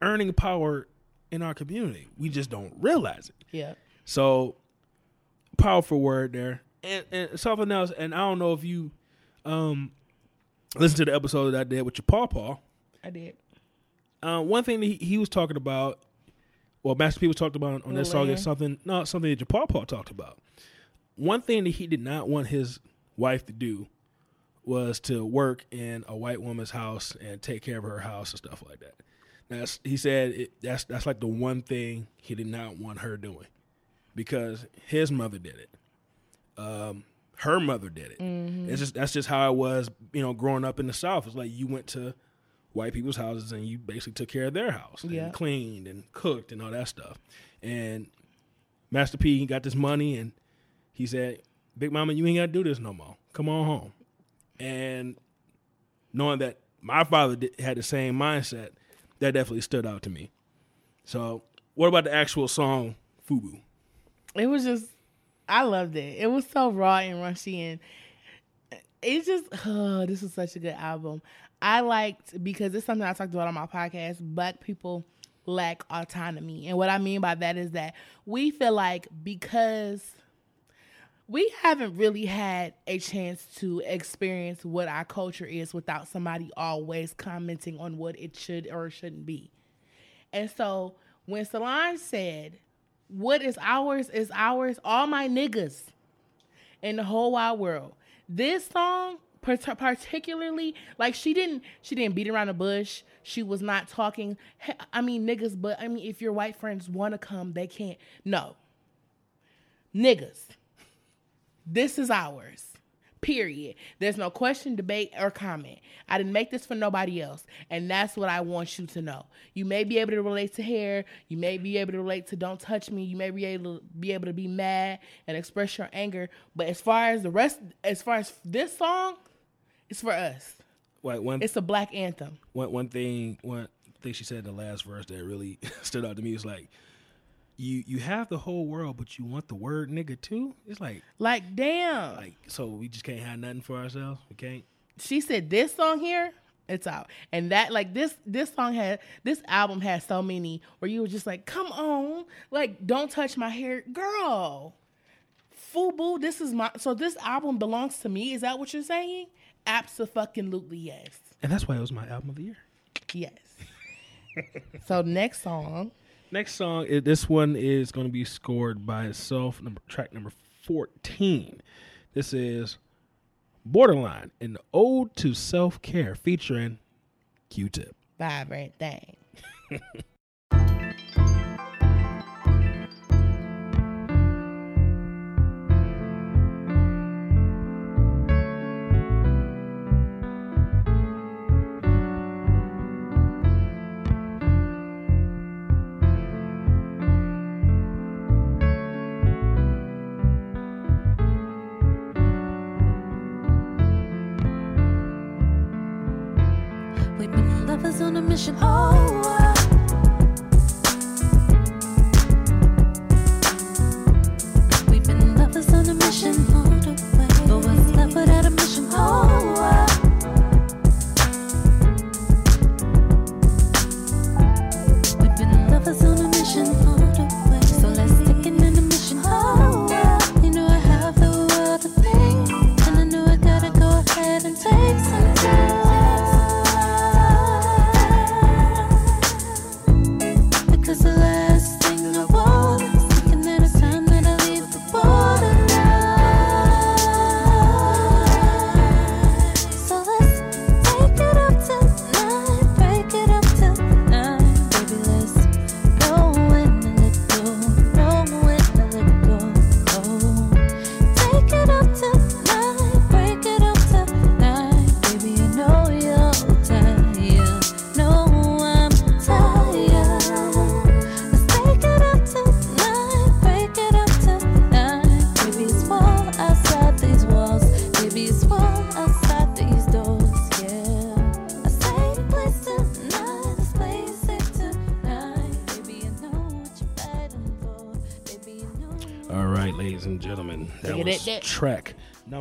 earning power in our community. We just don't realize it. Yeah. So powerful word there. And, and something else, and I don't know if you um listen to the episode that I did with your pawpaw. I did. Uh, one thing that he, he was talking about, well, Master P was talked about on, that song is something, no, something that your pawpaw talked about. One thing that he did not want his wife to do was to work in a white woman's house and take care of her house and stuff like that. That's he said it, that's that's like the one thing he did not want her doing because his mother did it. Um, her mother did it. Mhm. It's just that's just how it was, you know, growing up in the South. It's like you went to white people's houses and you basically took care of their house and cleaned and cooked and all that stuff. And Master P he got this money and he said, "Big Mama, you ain't got to do this no more. Come on home." And knowing that my father did, had the same mindset, that definitely stood out to me. So, what about the actual song Fubu? It was just, I loved it. It was so raw and runchy, and it's just, oh, this was such a good album. I liked because it's something I talked about on my podcast. Black people lack autonomy, and what I mean by that is that we feel like because we haven't really had a chance to experience what our culture is without somebody always commenting on what it should or shouldn't be. And so when Solange said, What is ours is ours, all my niggas in the whole wide world. This song particularly like she didn't she didn't beat around the bush. She was not talking I mean niggas, but I mean if your white friends want to come, they can't. No. Niggas. This is ours. Period. There's no question, debate, or comment. I didn't make this for nobody else. And that's what I want you to know. You may be able to relate to hair. You may be able to relate to don't touch me. You may be able to be able to be mad and express your anger. But as far as the rest, as far as this song, it's for us. Like one, It's a black anthem. one, one thing, one thing she said in the last verse that really stood out to me is like, you you have the whole world, but you want the word nigga too. It's like, Like, damn. like so we just can't have nothing for ourselves. We can't. she said this song here it's out and that like this this song had this album had so many where you were just like come on like don't touch my hair girl fubu this is my so this album belongs to me is that what you're saying absolutely yes And that's why it was my album of the year. yes so next song Next song, this one is going to be scored by itself. Number track number fourteen. This is Borderline, an ode to self care, featuring Q-Tip. vibrant thing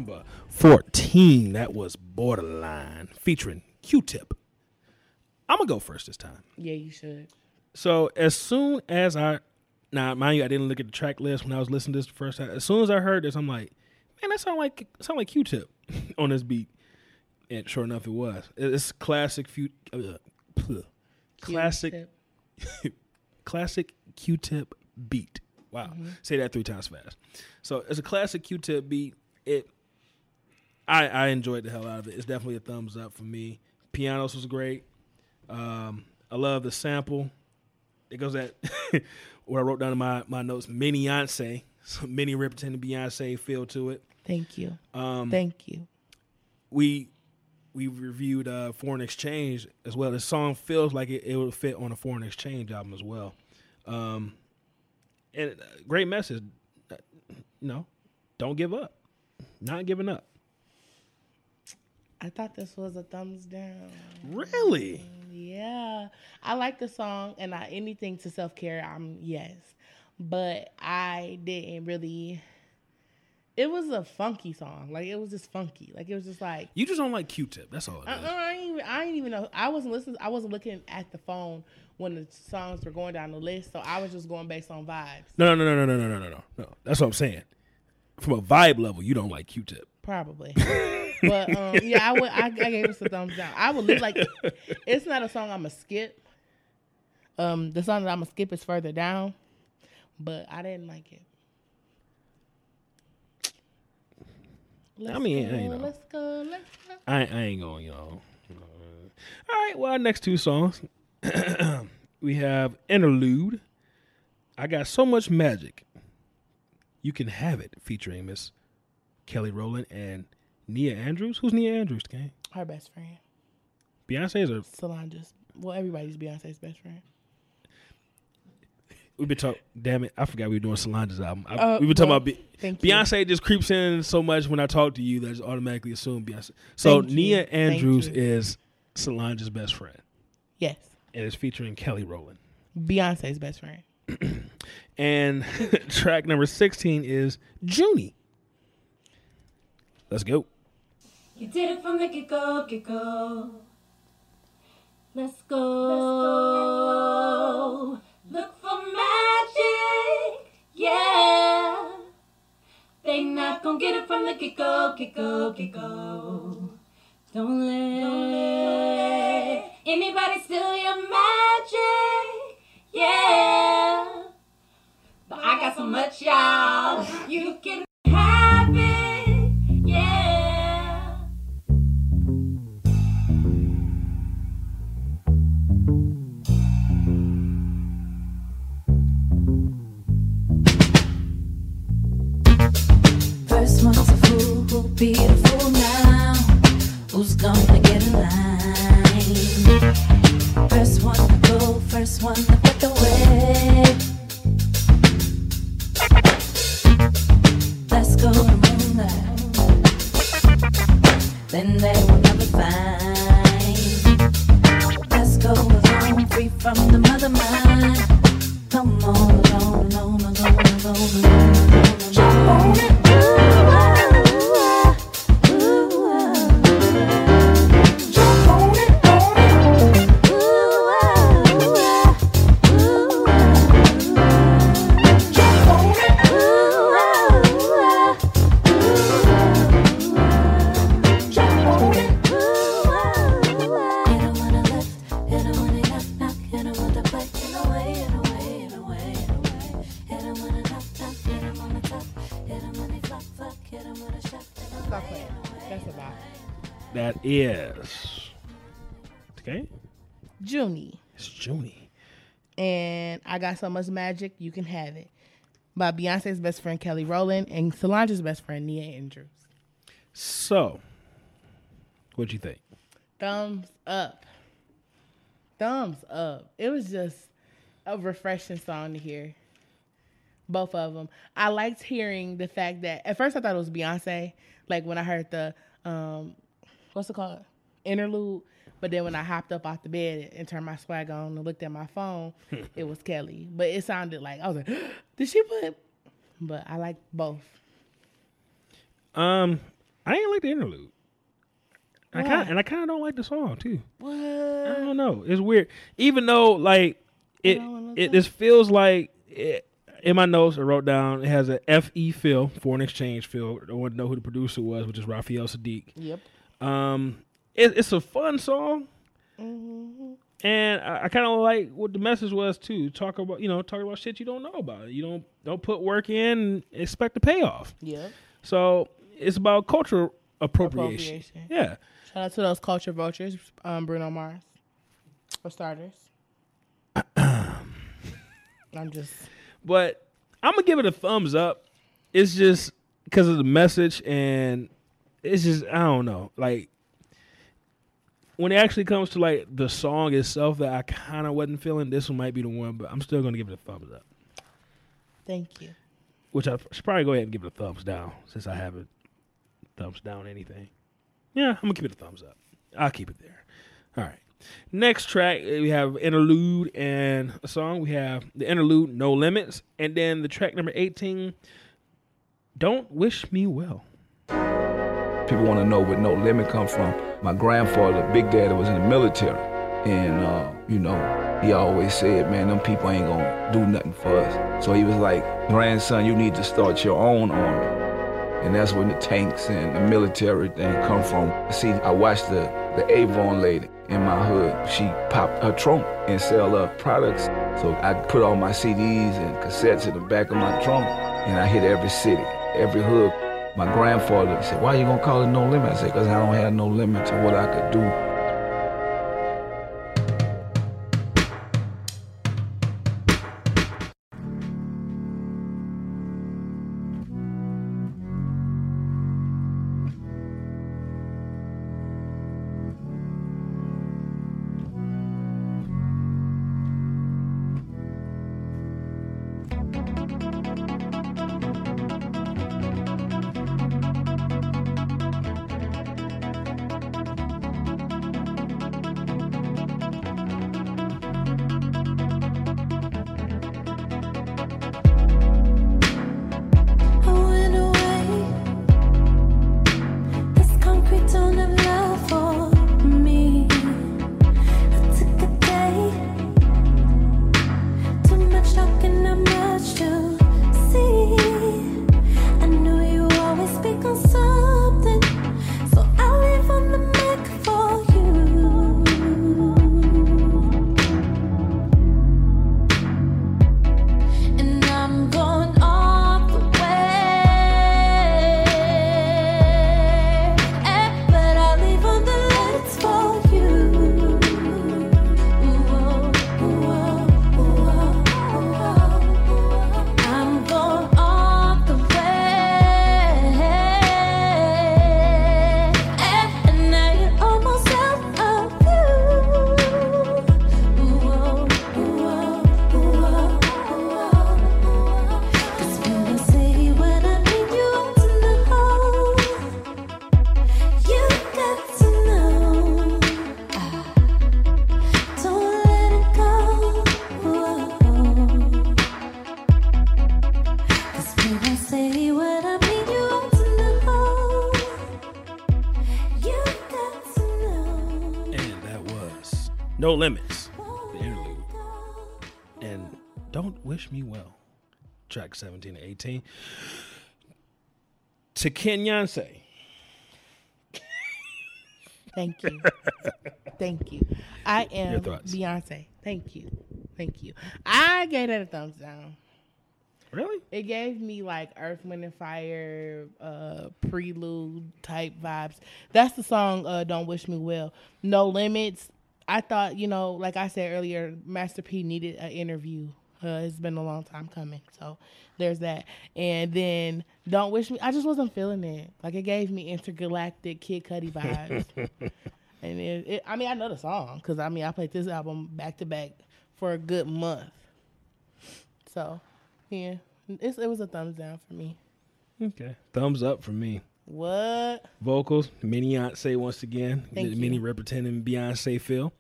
number 14. That was Borderline featuring Q-Tip. I'm going to go first this time. yeah you should So as soon as I, now mind you, I didn't look at the track list when I was listening to this the first time. As soon as I heard this, I'm like, man, that sound like sound like Q-Tip on this beat. And sure enough, it was. It's classic, uh, classic, Q-tip. classic Q-Tip beat. Wow, say that three times fast. So it's a classic Q-Tip beat. It, I I enjoyed the hell out of it. It's definitely a thumbs up for me. Pianos was great. Um, I love the sample. It goes at what I wrote down in my my notes, mini Beyonce, some mini representing Beyonce feel to it. thank you Um, thank you we we reviewed uh, foreign exchange as well. The song feels like it, it would fit on a foreign exchange album as well. Um, and uh, great message. Uh, You know, don't give up. Not giving up. I thought this was a thumbs down. Really? Yeah, I like the song, and I, anything to self care, I'm yes, but I didn't really. It was a funky song, like it was just funky, like it was just like You just don't like Q-Tip. That's all. It uh, is. uh, I ain't even, I ain't even know. I wasn't listening. I wasn't looking at the phone when the songs were going down the list, so I was just going based on vibes. No, no, no, no, no, no, no, no, no, no. That's what I'm saying. From a vibe level, you don't like Q-Tip. Probably, but um, yeah, I would. I, I gave it a thumbs down. I would li- like. It's not a song I'm a skip. Um, the song that I'm gonna skip is further down, but I didn't like it. Let's mean, go, you know. let's go, let's go. I, I ain't going, you know. you know. All right, well, our next two songs. we have Interlude. I Got So Much Magic. You Can Have It, featuring Miss Kelly Rowland and Nia Andrews. Who's Nia Andrews, gang? Her best friend, Beyonce's or Solange's. Well, everybody's Beyonce's best friend. we've been talking. Damn it, I forgot we were doing Solange's album. I, Uh, we've been talking well, about Be- thank you. Beyonce. Just creeps in so much when I talk to you that I just automatically assume Beyonce. So Thank. Nia Thank Andrews is Solange's best friend, Yes, and it's featuring Kelly Rowland. Beyonce's best friend. And track number 16 is Junie. Let's go. You did it from the get go, get go. Let's go. Look for magic, yeah. They not gonna get it from the get go, get go, get go. Don't let anybody steal your magic, yeah. Junie. And I got so much magic, you can have it. By Beyonce's best friend Kelly Rowland and Solange's best friend Nia Andrews. So, what'd you think? Thumbs up. Thumbs up. It was just a refreshing song to hear. Both of them. I liked hearing the fact that at first I thought it was Beyonce. Like when I heard the um, what's it called, interlude. But then when I hopped up off the bed and turned my swag on and looked at my phone, it was Kelly. But it sounded like I was like, did she put? But I like both. Um, I didn't like the interlude. I kind and I kind of don't like the song too. What? I don't know. It's weird. Even though like it, it this feels like it, in my notes I wrote down it has a FE feel, foreign exchange feel. I want to know who the producer was, which is Raphael Saadiq. Yep. Um, it, it's a fun song, Mm-hmm. and I, I kind of like what the message was too. Talk about you know talk about shit you don't know about. You don't don't put work in and expect the payoff. Yeah. So it's about cultural appropriation. Appropriation. Yeah. Shout out to those culture vultures, um, Bruno Mars, for starters. I'm just but I'm gonna give it a thumbs up. It's just because of the message, and it's just I don't know. Like when it actually comes to like the song itself, that I kind of wasn't feeling. This one might be the one, but I'm still gonna give it a thumbs up. thank you. Which I should probably go ahead and give it a thumbs down since I haven't thumbs down anything. Yeah, I'm gonna keep it a thumbs up. I'll keep it there. All right. Next track, uh, we have interlude and a song. We have the interlude, No Limits, and then the track number 18, Don't Wish Me Well. People want to know where No Limit come from. My grandfather, Big Daddy, was in the military. And, uh, you know, he always said, man, them people ain't to do nothing for us. So he was like, grandson, you need to start your own army. And that's when the tanks and the military thing come from. See, I watched the, the Avon lady in my hood. She popped her trunk and sell her products. So I put all my CDs and cassettes in the back of my trunk. And I hit every city, every hood. My grandfather said, why you gonna call it no limit? I said, because I don't have no limit to what I could do. Track 17 to 18. To Kenyonce. Thank you. Thank you. I am. Beyonce. Thank you. Thank you. I gave that a thumbs down. Really? It gave me like Earth, Wind, and Fire, uh, prelude type vibes. That's the song, uh, Don't Wish Me Well. No Limits. I thought, you know, like I said earlier, Master P needed an interview. Uh, it's been a long time coming. So there's that. And then Don't Wish Me, I just wasn't feeling it. Like it gave me intergalactic Kid Cudi vibes. and it, it, I mean, I know the song because I mean, I played this album back to back for a good month. So, yeah, it's, it was a thumbs down for me. Okay. Thumbs up for me. What? Vocals, Mini Beyonce once again. Thank. Minnie Riperton Beyonce feel.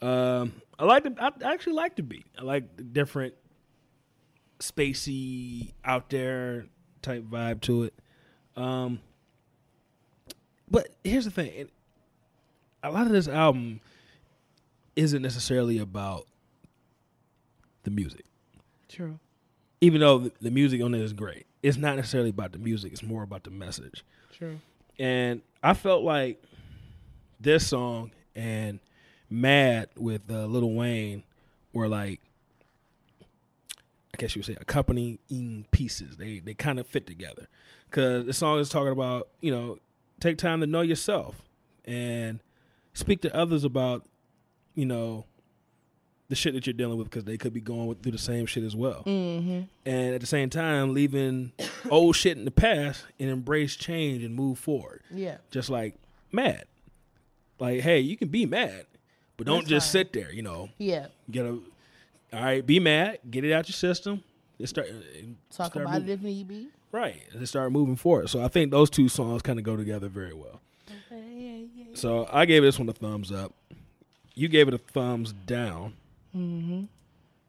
Um, I like the. I actually like the beat. I like the different, spacey, out there type vibe to it. Um, but here's the thing: it, a lot of this album isn't necessarily about the music. True. Even though the, the music on it is great, it's not necessarily about the music. It's more about the message. True. And I felt like this song and Mad with uh, Lil Wayne were like, guess you would say, accompanying pieces. They they kind of fit together because the song is talking about you know take time to know yourself and speak to others about you know the shit that you're dealing with because they could be going with, through the same shit as well Mm-hmm. and at the same time leaving old shit in the past and embrace change and move forward. Yeah. Just like mad. Like, hey, you can be mad, but don't That's just sit there, you know. Yeah. You gotta all right, be mad, get it out your system. and start and Talk start about mov- it if need be. Right. And then start moving forward. So I think those two songs kind of go together very well. Okay. yeah. So I gave this one a thumbs up. You gave it a thumbs down. Mm-hmm.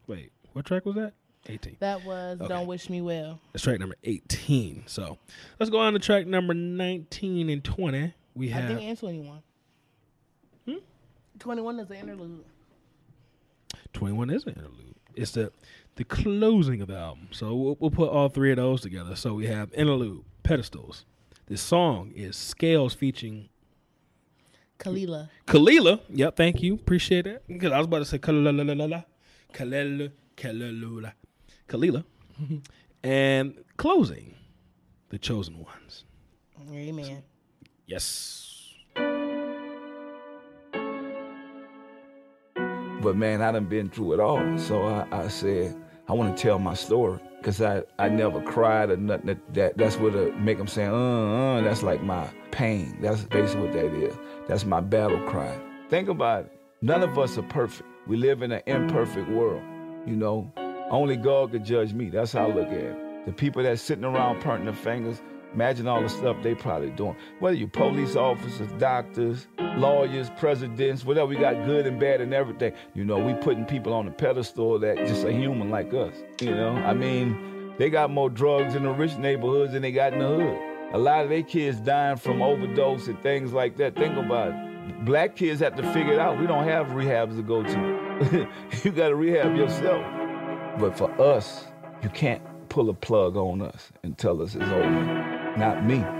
Wait, what track was that? 18. That was Okay. "Don't Wish Me Well." That's track number 18. So let's go on to track number 19 and 20. We I have think and twenty-one. Hmm? Twenty-one is the interlude. 21 is an interlude. It's the the closing of the album. So we'll, we'll put all three of those together. So we have interlude, pedestals. This song is Scales featuring Kelela. Kelela. Yep, thank you. Appreciate that. Because I was about to say Kalila, Kalila, Kalila, Kalila. and closing, the chosen ones. Amen. Yes. But man, I done been through it all. So I, I said, I want to tell my story. Cause I, I never cried or nothing. That, that that's what uh, make them say, uh, uh, that's like my pain. That's basically what that is. That's my battle cry. Think about it. None of us are perfect. We live in an imperfect world. You know, only God could judge me. That's how I look at it. The people that's sitting around pointing their fingers, imagine all the stuff they probably doing. Whether you police officers, doctors, lawyers, presidents, whatever, we got good and bad and everything. You know, we putting people on a pedestal that just a human like us. You know, I mean, they got more drugs in the rich neighborhoods than they got in the hood. A lot of their kids dying from overdose and things like that. Think about it. Black kids have to figure it out. We don't have rehabs to go to. you got to rehab yourself. But for us, you can't pull a plug on us and tell us it's over. Not me.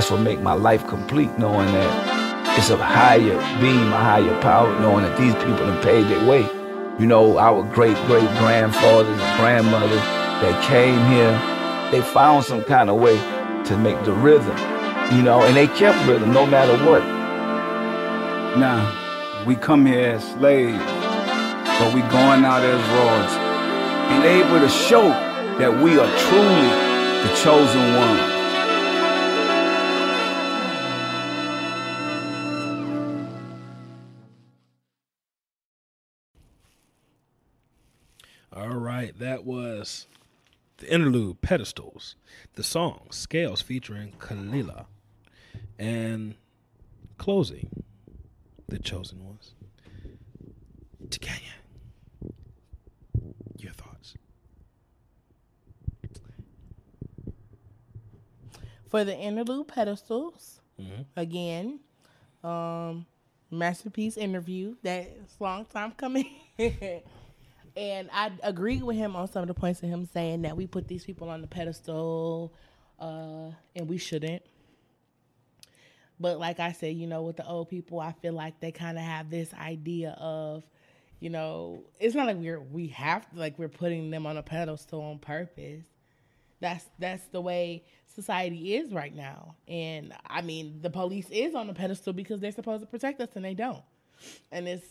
That's what make my life complete, knowing that it's a higher being, a higher power, knowing that these people have paid their way. You know, our great great grandfathers and grandmothers that came here, they found some kind of way to make the rhythm, you know, and they kept rhythm no matter what. Now, we come here as slaves, but we going out as royalty. And able to show that we are truly the chosen one. That was the interlude pedestals, the song Scales featuring Kelela, and closing the chosen ones. Takenya, your thoughts? For the interlude pedestals, again. Um, Master P interview. That's long time coming. and I agree with him on some of the points of him saying that we put these people on the pedestal, uh, and we shouldn't. But like I said, you know, with the old people, I feel like they kind of have this idea of, you know, it's not like we're we have like we're putting them on a pedestal on purpose. That's that's the way society is right now. And I mean, the police is on the pedestal because they're supposed to protect us and they don't. And it's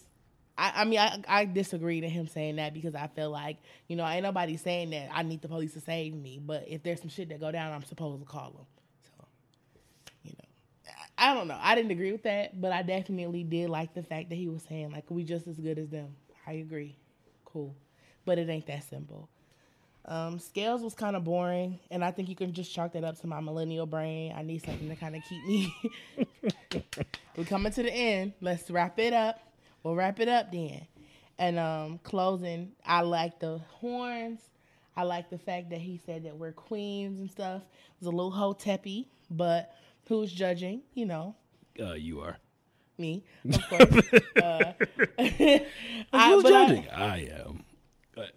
I, I mean, I, I disagree to him saying that because I feel like, you know, ain't nobody saying that I need the police to save me. But if there's some shit that go down, I'm supposed to call them. So, you know, I, I don't know. I didn't agree with that, but I definitely did like the fact that he was saying, like, we just as good as them. I agree. Cool. But it ain't that simple. Um, scales was kind of boring, and I think you can just chalk that up to my millennial brain. I need something to kind of keep me. We're coming to the end. Let's wrap it up. We'll wrap it up then. And um, closing, I like the horns. I like the fact that he said that we're queens and stuff. It was a little hoteppy, but who's judging? You know, Uh, you are. me, of course. uh, I, Who's I- judging? I, am. But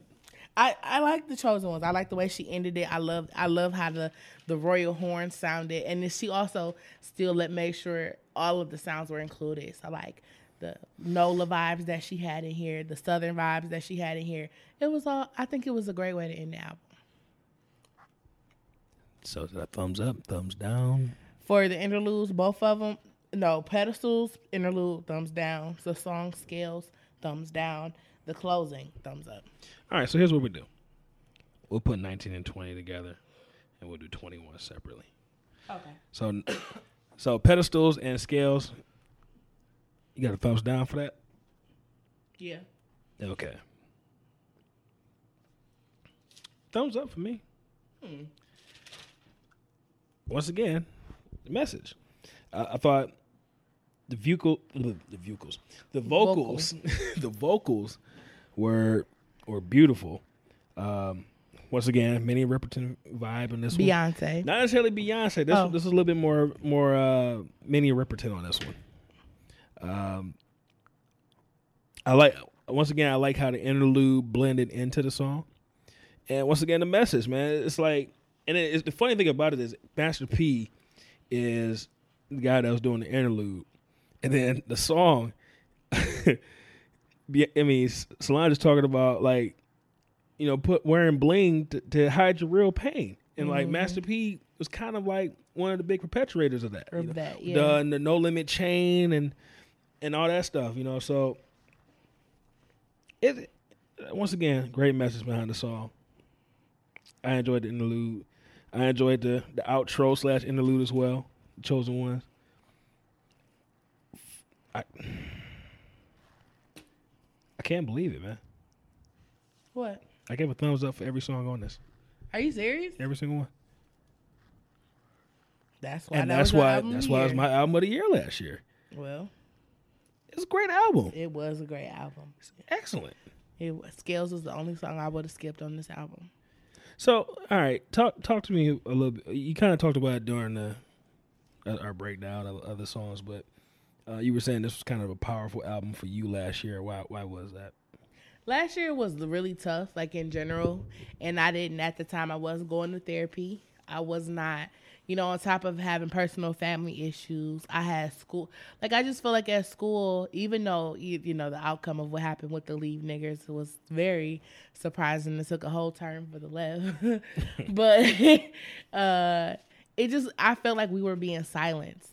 I, I like the chosen ones. I like the way she ended it. I love I love how the the royal horn sounded, and then she also still let make sure all of the sounds were included. So like the Nola vibes that she had in here, the Southern vibes that she had in here. It was all. I think it was a great way to end the album. so thumbs up, thumbs down. For the interludes, both of them, no pedestals interlude thumbs down. The song scales thumbs down. The closing thumbs up. All right, so here's what we do. We'll put 19 and 20 together, and we'll do 21 separately. Okay. So, so pedestals and scales. You got a thumbs down for that? Yeah. Okay. Thumbs up for me. Hmm. Once again, the message. I, I thought the vocal, the vocals, the vocals, the vocals were were beautiful. Um, once again, Minnie Riperton vibe on this one. Beyonce. Not necessarily Beyonce. This Oh. this is a little bit more more uh Minnie Riperton on this one. Um I like once again I like how the interlude blended into the song. And once again the message, man, it's like and it, it's the funny thing about it is Master P is the guy that was doing the interlude. And then the song I mean Solange is talking about like you know, put wearing bling to, to hide your real pain. And like Mhm. Master P was kind of like one of the big perpetuators of that. Of you know? that, yeah. and the no limit chain and and all that stuff, you know. So it once again, great message behind the song. I enjoyed the interlude. I enjoyed the the outro slash interlude as well. The chosen ones. I I can't believe it, man. What? I gave a thumbs up for every song on this. Are you serious? Every single one. That's why. and that that's why that's why it was my album of the year last year. Well, it's a great album. It was a great album. Excellent. It was, Scales was the only song I would have skipped on this album. So, all right, talk talk to me a little bit. You kind of talked about it during the uh, our breakdown of other songs, but uh, you were saying this was kind of a powerful album for you last year. Why why was that? Last year was really tough, like in general, and I didn't at the time. I wasn't going to therapy. I was not, you know, on top of having personal family issues. I had school. Like I just feel like at school, even though you, you know the outcome of what happened with the leave niggers was very surprising. It took a whole turn for the left, but uh, it just I felt like we were being silenced.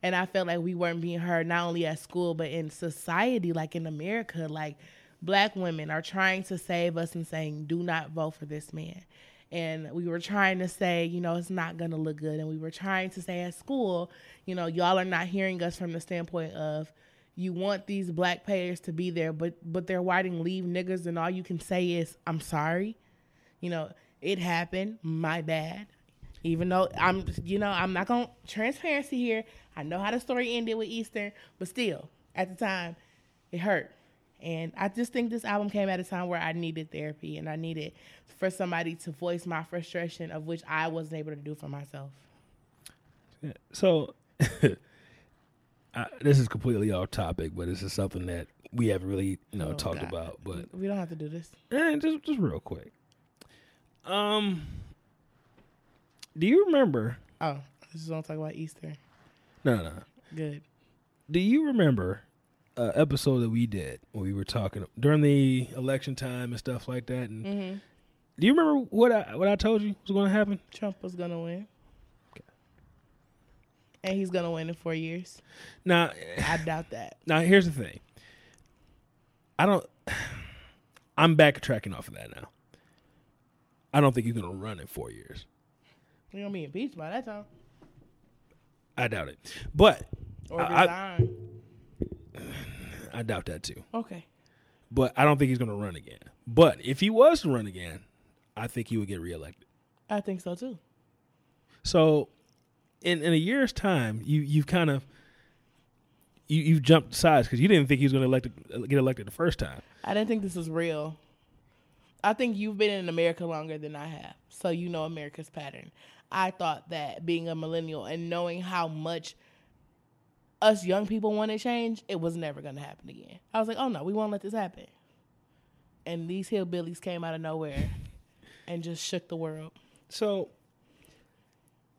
And I felt like we weren't being heard not only at school but in society, like in America. Like black women are trying to save us and saying, do not vote for this man. And we were trying to say, you know, it's not going to look good. And we were trying to say at school, you know, y'all are not hearing us from the standpoint of you want these black players to be there, but but they're whiting leave niggas, and all you can say is, I'm sorry. You know, it happened. My bad. Even though I'm, you know, I'm not going to transparency here. I know how the story ended with Eastern, but still, at the time, it hurt. And I just think this album came at a time where I needed therapy and I needed for somebody to voice my frustration of which I wasn't able to do for myself. So I, this is completely off topic, but this is something that we haven't really, you know, Oh, talked God. about. But We don't have to do this. And just just real quick. Um, do you remember? Oh, I just don't talk about Easter. No. no. Good. Do you remember uh, episode that we did when we were talking during the election time and stuff like that? And Mm-hmm. do you remember what I what I told you was going to happen? Trump was gonna win. And he's gonna win in four years. Now, I doubt that. now here's the thing. I don't. I'm backtracking off of that now. I don't think he's going to run in four years. We're gonna be impeached by that time. I doubt it. But Or I, I, resign. I doubt that too. okay. But I don't think he's going to run again. But if he was to run again, I think he would get reelected. I think so too. So, in in a year's time, you you've kind of you you've jumped sides because you didn't think he was going to elect get elected the first time. I didn't think this was real. I think you've been in America longer than I have, so you know America's pattern. I thought that being a millennial and knowing how much us young people want to change, it was never going to happen again. I was like, oh no, we won't let this happen. And these hillbillies came out of nowhere and just shook the world. So,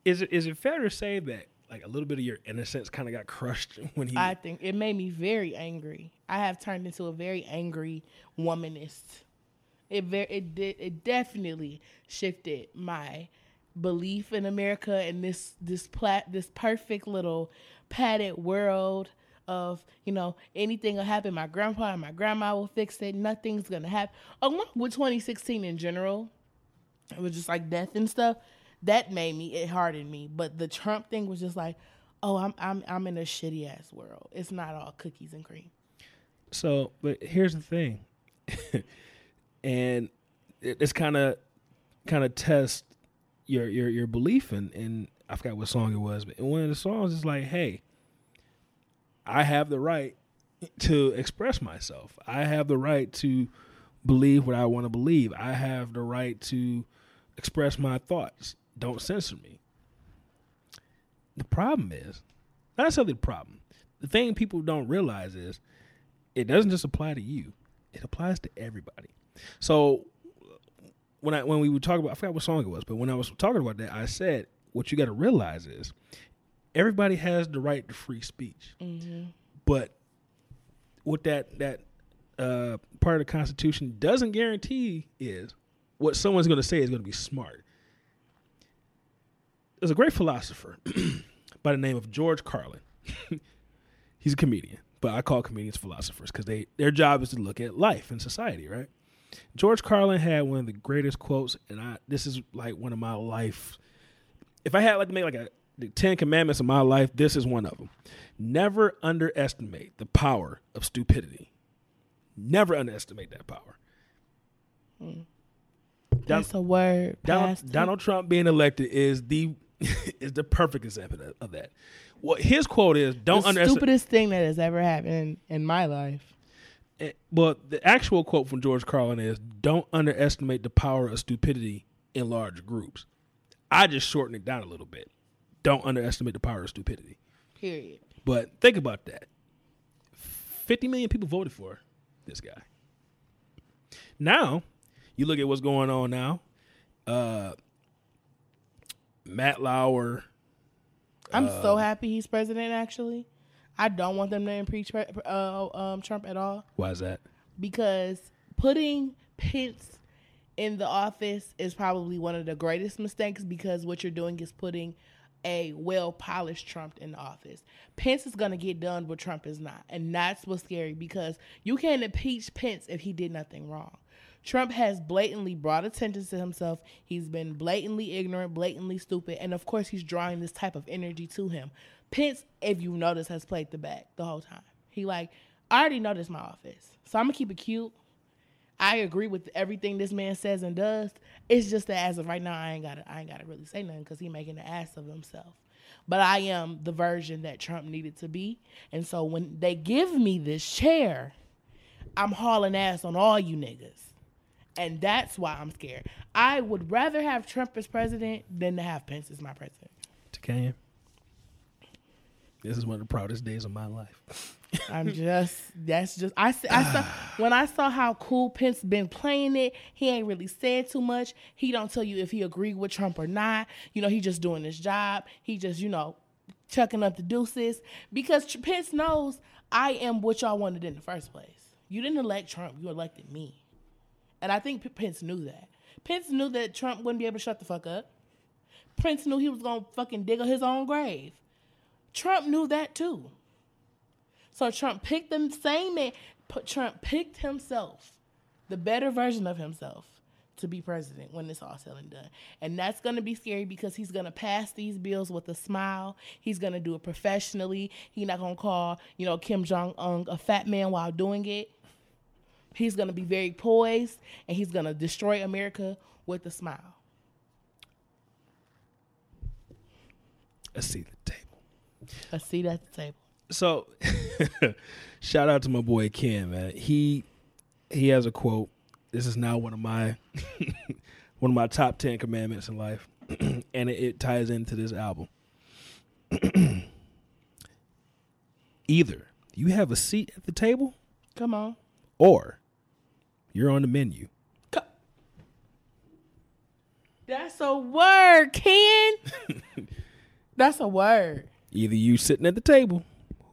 is it is it fair to say that like a little bit of your innocence kind of got crushed when he? I think it made me very angry. I have turned into a very angry womanist. It very it did it definitely shifted my belief in America and this this plat this perfect little padded world of you know anything will happen. My grandpa and my grandma will fix it. Nothing's gonna happen. Along with 2016 in general, it was just like death and stuff. That made me it hardened me. But the Trump thing was just like, oh, I'm I'm I'm in a shitty ass world. It's not all cookies and cream. So, but here's the thing, and it, it's kind of kind of test your your your belief in in I forgot what song it was, but one of the songs is like, hey, I have the right to express myself. I have the right to believe what I want to believe. I have the right to express my thoughts. Don't censor me. The problem is, not necessarily the problem. The thing people don't realize is it doesn't just apply to you; it applies to everybody. So when I when we would talk about, I forgot what song it was, but when I was talking about that, I said what you got to realize is everybody has the right to free speech, but what that that uh, part of the Constitution doesn't guarantee is what someone's going to say is going to be smart. There's a great philosopher by the name of George Carlin. He's a comedian, but I call comedians philosophers because they their job is to look at life and society, right? George Carlin had one of the greatest quotes, and I this is like one of my life. If I had like to make like a the Ten Commandments of my life, this is one of them. Never underestimate the power of stupidity. Never underestimate that power. Don- That's a word. Donald, Donald Trump being elected is the is the perfect example of- that. What his quote is: "Don't the underestimate." stupidest thing that has ever happened in, in my life. Eh, Well, the actual quote from George Carlin is Don't underestimate the power of stupidity in large groups. I just shorten it down a little bit. Don't underestimate the power of stupidity. Period. But think about that 50 million people voted for this guy. Now, you look at what's going on now. Uh, Matt Lauer. I'm so Uh, happy he's president. Actually, I don't want them to impeach uh, um, Trump at all Why is that? because putting Pence in the office is probably one of the greatest mistakes because what you're doing is putting a well polished Trump in the office. Pence is going to get done, but Trump is not. And that's what's scary because you can't impeach Pence if he did nothing wrong. Trump has blatantly brought attention to himself. He's been blatantly ignorant, blatantly stupid, and of course, he's drawing this type of energy to him. Pence, if you notice, has played the back the whole time. He like, I already know this my office, so I'm gonna keep it cute. I agree with everything this man says and does. It's just that as of right now, I ain't gotta, I ain't gotta really say nothing because he making an ass of himself. But I am the version that Trump needed to be, and so when they give me this chair, I'm hauling ass on all you niggas. And that's why I'm scared. I would rather have Trump as president than to have Pence as my president. Takenya. This is one of the proudest days of my life. I'm just that's just I, I saw when I saw how cool Pence been playing it. He ain't really said too much. He don't tell you if he agreed with Trump or not. You know, he just doing his job. He just you know chucking up the deuces because Pence knows I am what y'all wanted in the first place. You didn't elect Trump. You elected me, and I think Pence knew that. Pence knew that Trump wouldn't be able to shut the fuck up. Pence knew he was gonna fucking dig his own grave. Trump knew that too. So Trump picked the same man. Trump picked himself, the better version of himself, to be president when it's all said and done. And that's gonna be scary because he's gonna pass these bills with a smile. He's gonna do it professionally. He's not gonna call you know Kim Jong Un a fat man while doing it. He's gonna be very poised and he's gonna destroy America with a smile. The table. A seat at the table. So, shout out to my boy Ken, man. He he has a quote. This is now one of my one of my top ten commandments in life, and it, it ties into this album. Either you have a seat at the table, Come on. or you're on the menu. That's a word, Ken. That's a word. Either you sitting at the table,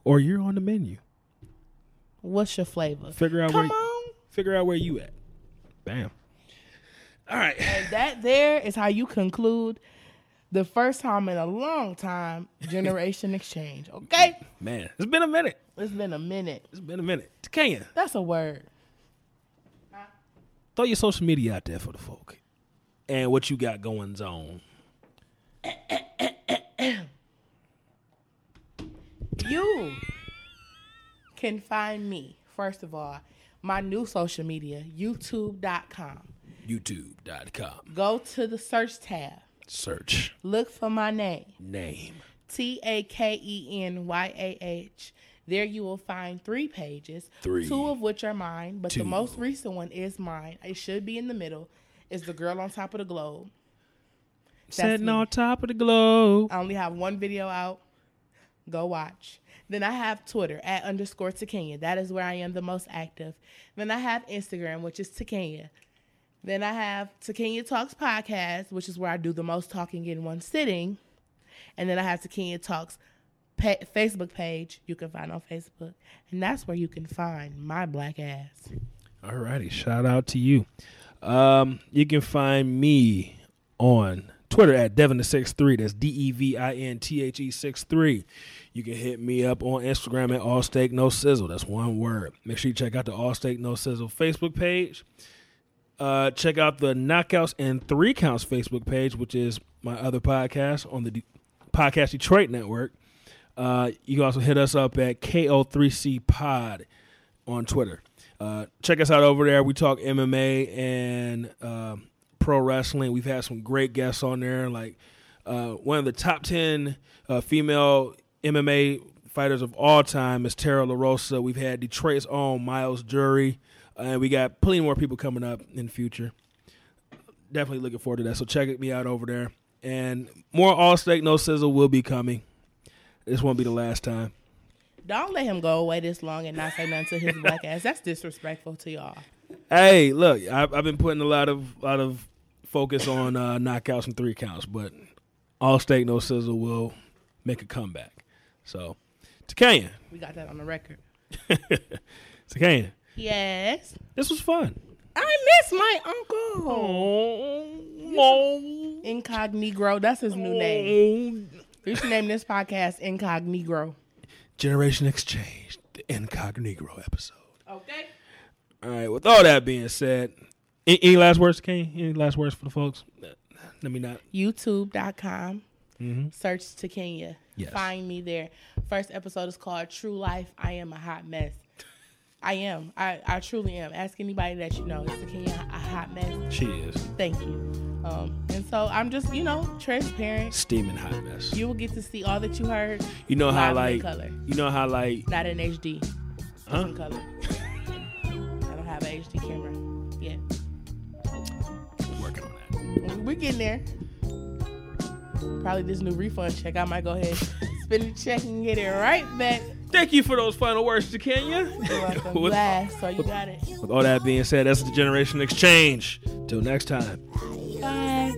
or you're on the menu. What's your flavor? Figure out Come where on. figure out where you at. Bam. All right. And that there is how you conclude the first time in a long time generation exchange. Okay? Man, it's been a minute. It's been a minute. It's been a minute. Kenya, That's a word. throw your social media out there for the folk. And what you got going on. You can find me, first of all, my new social media, youtube.com. YouTube.com. Go to the search tab. Search Look for my name. name. T A K E N Y A H. There you will find three pages, Three. two of which are mine, but Two. the most recent one is mine. It should be in the middle. Is the girl on top of the globe. Sitting me. on top of the globe. I only have one video out. Go watch. Then I have Twitter at underscore Takenya. That is where I am the most active. Then I have Instagram, which is Takenya. Then I have Takenya Talks podcast, which is where I do the most talking in one sitting. And then I have Takenya Talks pa- Facebook page you can find on Facebook. And that's where you can find my black ass. All righty. shout out to you. Um, you can find me on Twitter at Devin the six three. That's D E V I N T H E six three. You can hit me up on Instagram at All Steak No Sizzle. That's one word. Make sure you check out the All Steak No Sizzle Facebook page. Uh, check out the Knockouts and Three Counts Facebook page, which is my other podcast on the Podcast Detroit Network. Uh, you can also hit us up at KO3C Pod on Twitter. Uh, check us out over there. We talk MMA and um pro wrestling. We've had some great guests on there, like uh, one of the top ten uh, female MMA fighters of all time is Tara LaRosa. We've had Detroit's own Myles Jury, uh, and we got plenty more people coming up in the future. Definitely looking forward to that. So check me out over there, and more All Steak No Sizzle will be coming. This won't be the last time. Don't let him go away this long and not say nothing to his black ass. That's disrespectful to y'all. Hey, look, I've, I've been putting a lot of lot of focus on uh, knockouts and three counts, but all steak no sizzle will make a comeback. So, Takenya, We got that on the record. Takenya, Yes. this was fun. I miss my uncle. Incognegro. That's his new name. We should name this podcast Incognegro. Generation Exchange, the Incognito episode. Okay. All right. With all that being said, any, any last words, Takenya? Any last words for the folks? Let me not. YouTube.com. Mhm. Search Takenya. Yes. Find me there. First episode is called True Life. I am a hot mess. I am. I, I truly am. Ask anybody that you know. Is Kenya a hot mess? She is Thank you. Um, and so I'm just, you know, transparent. steaming hot mess. You will get to see all that you heard. You know how like color. you know how like Not in HD. Huh? in color. I don't have an HD camera yet. working on that. We're getting there. Probably this new refund check. I might go ahead and spend a check and get it right back. Thank you for those final words, Kenya. You're welcome. With-. So you got it. With all that being said, that's the Generation Exchange. Till next time. Bye.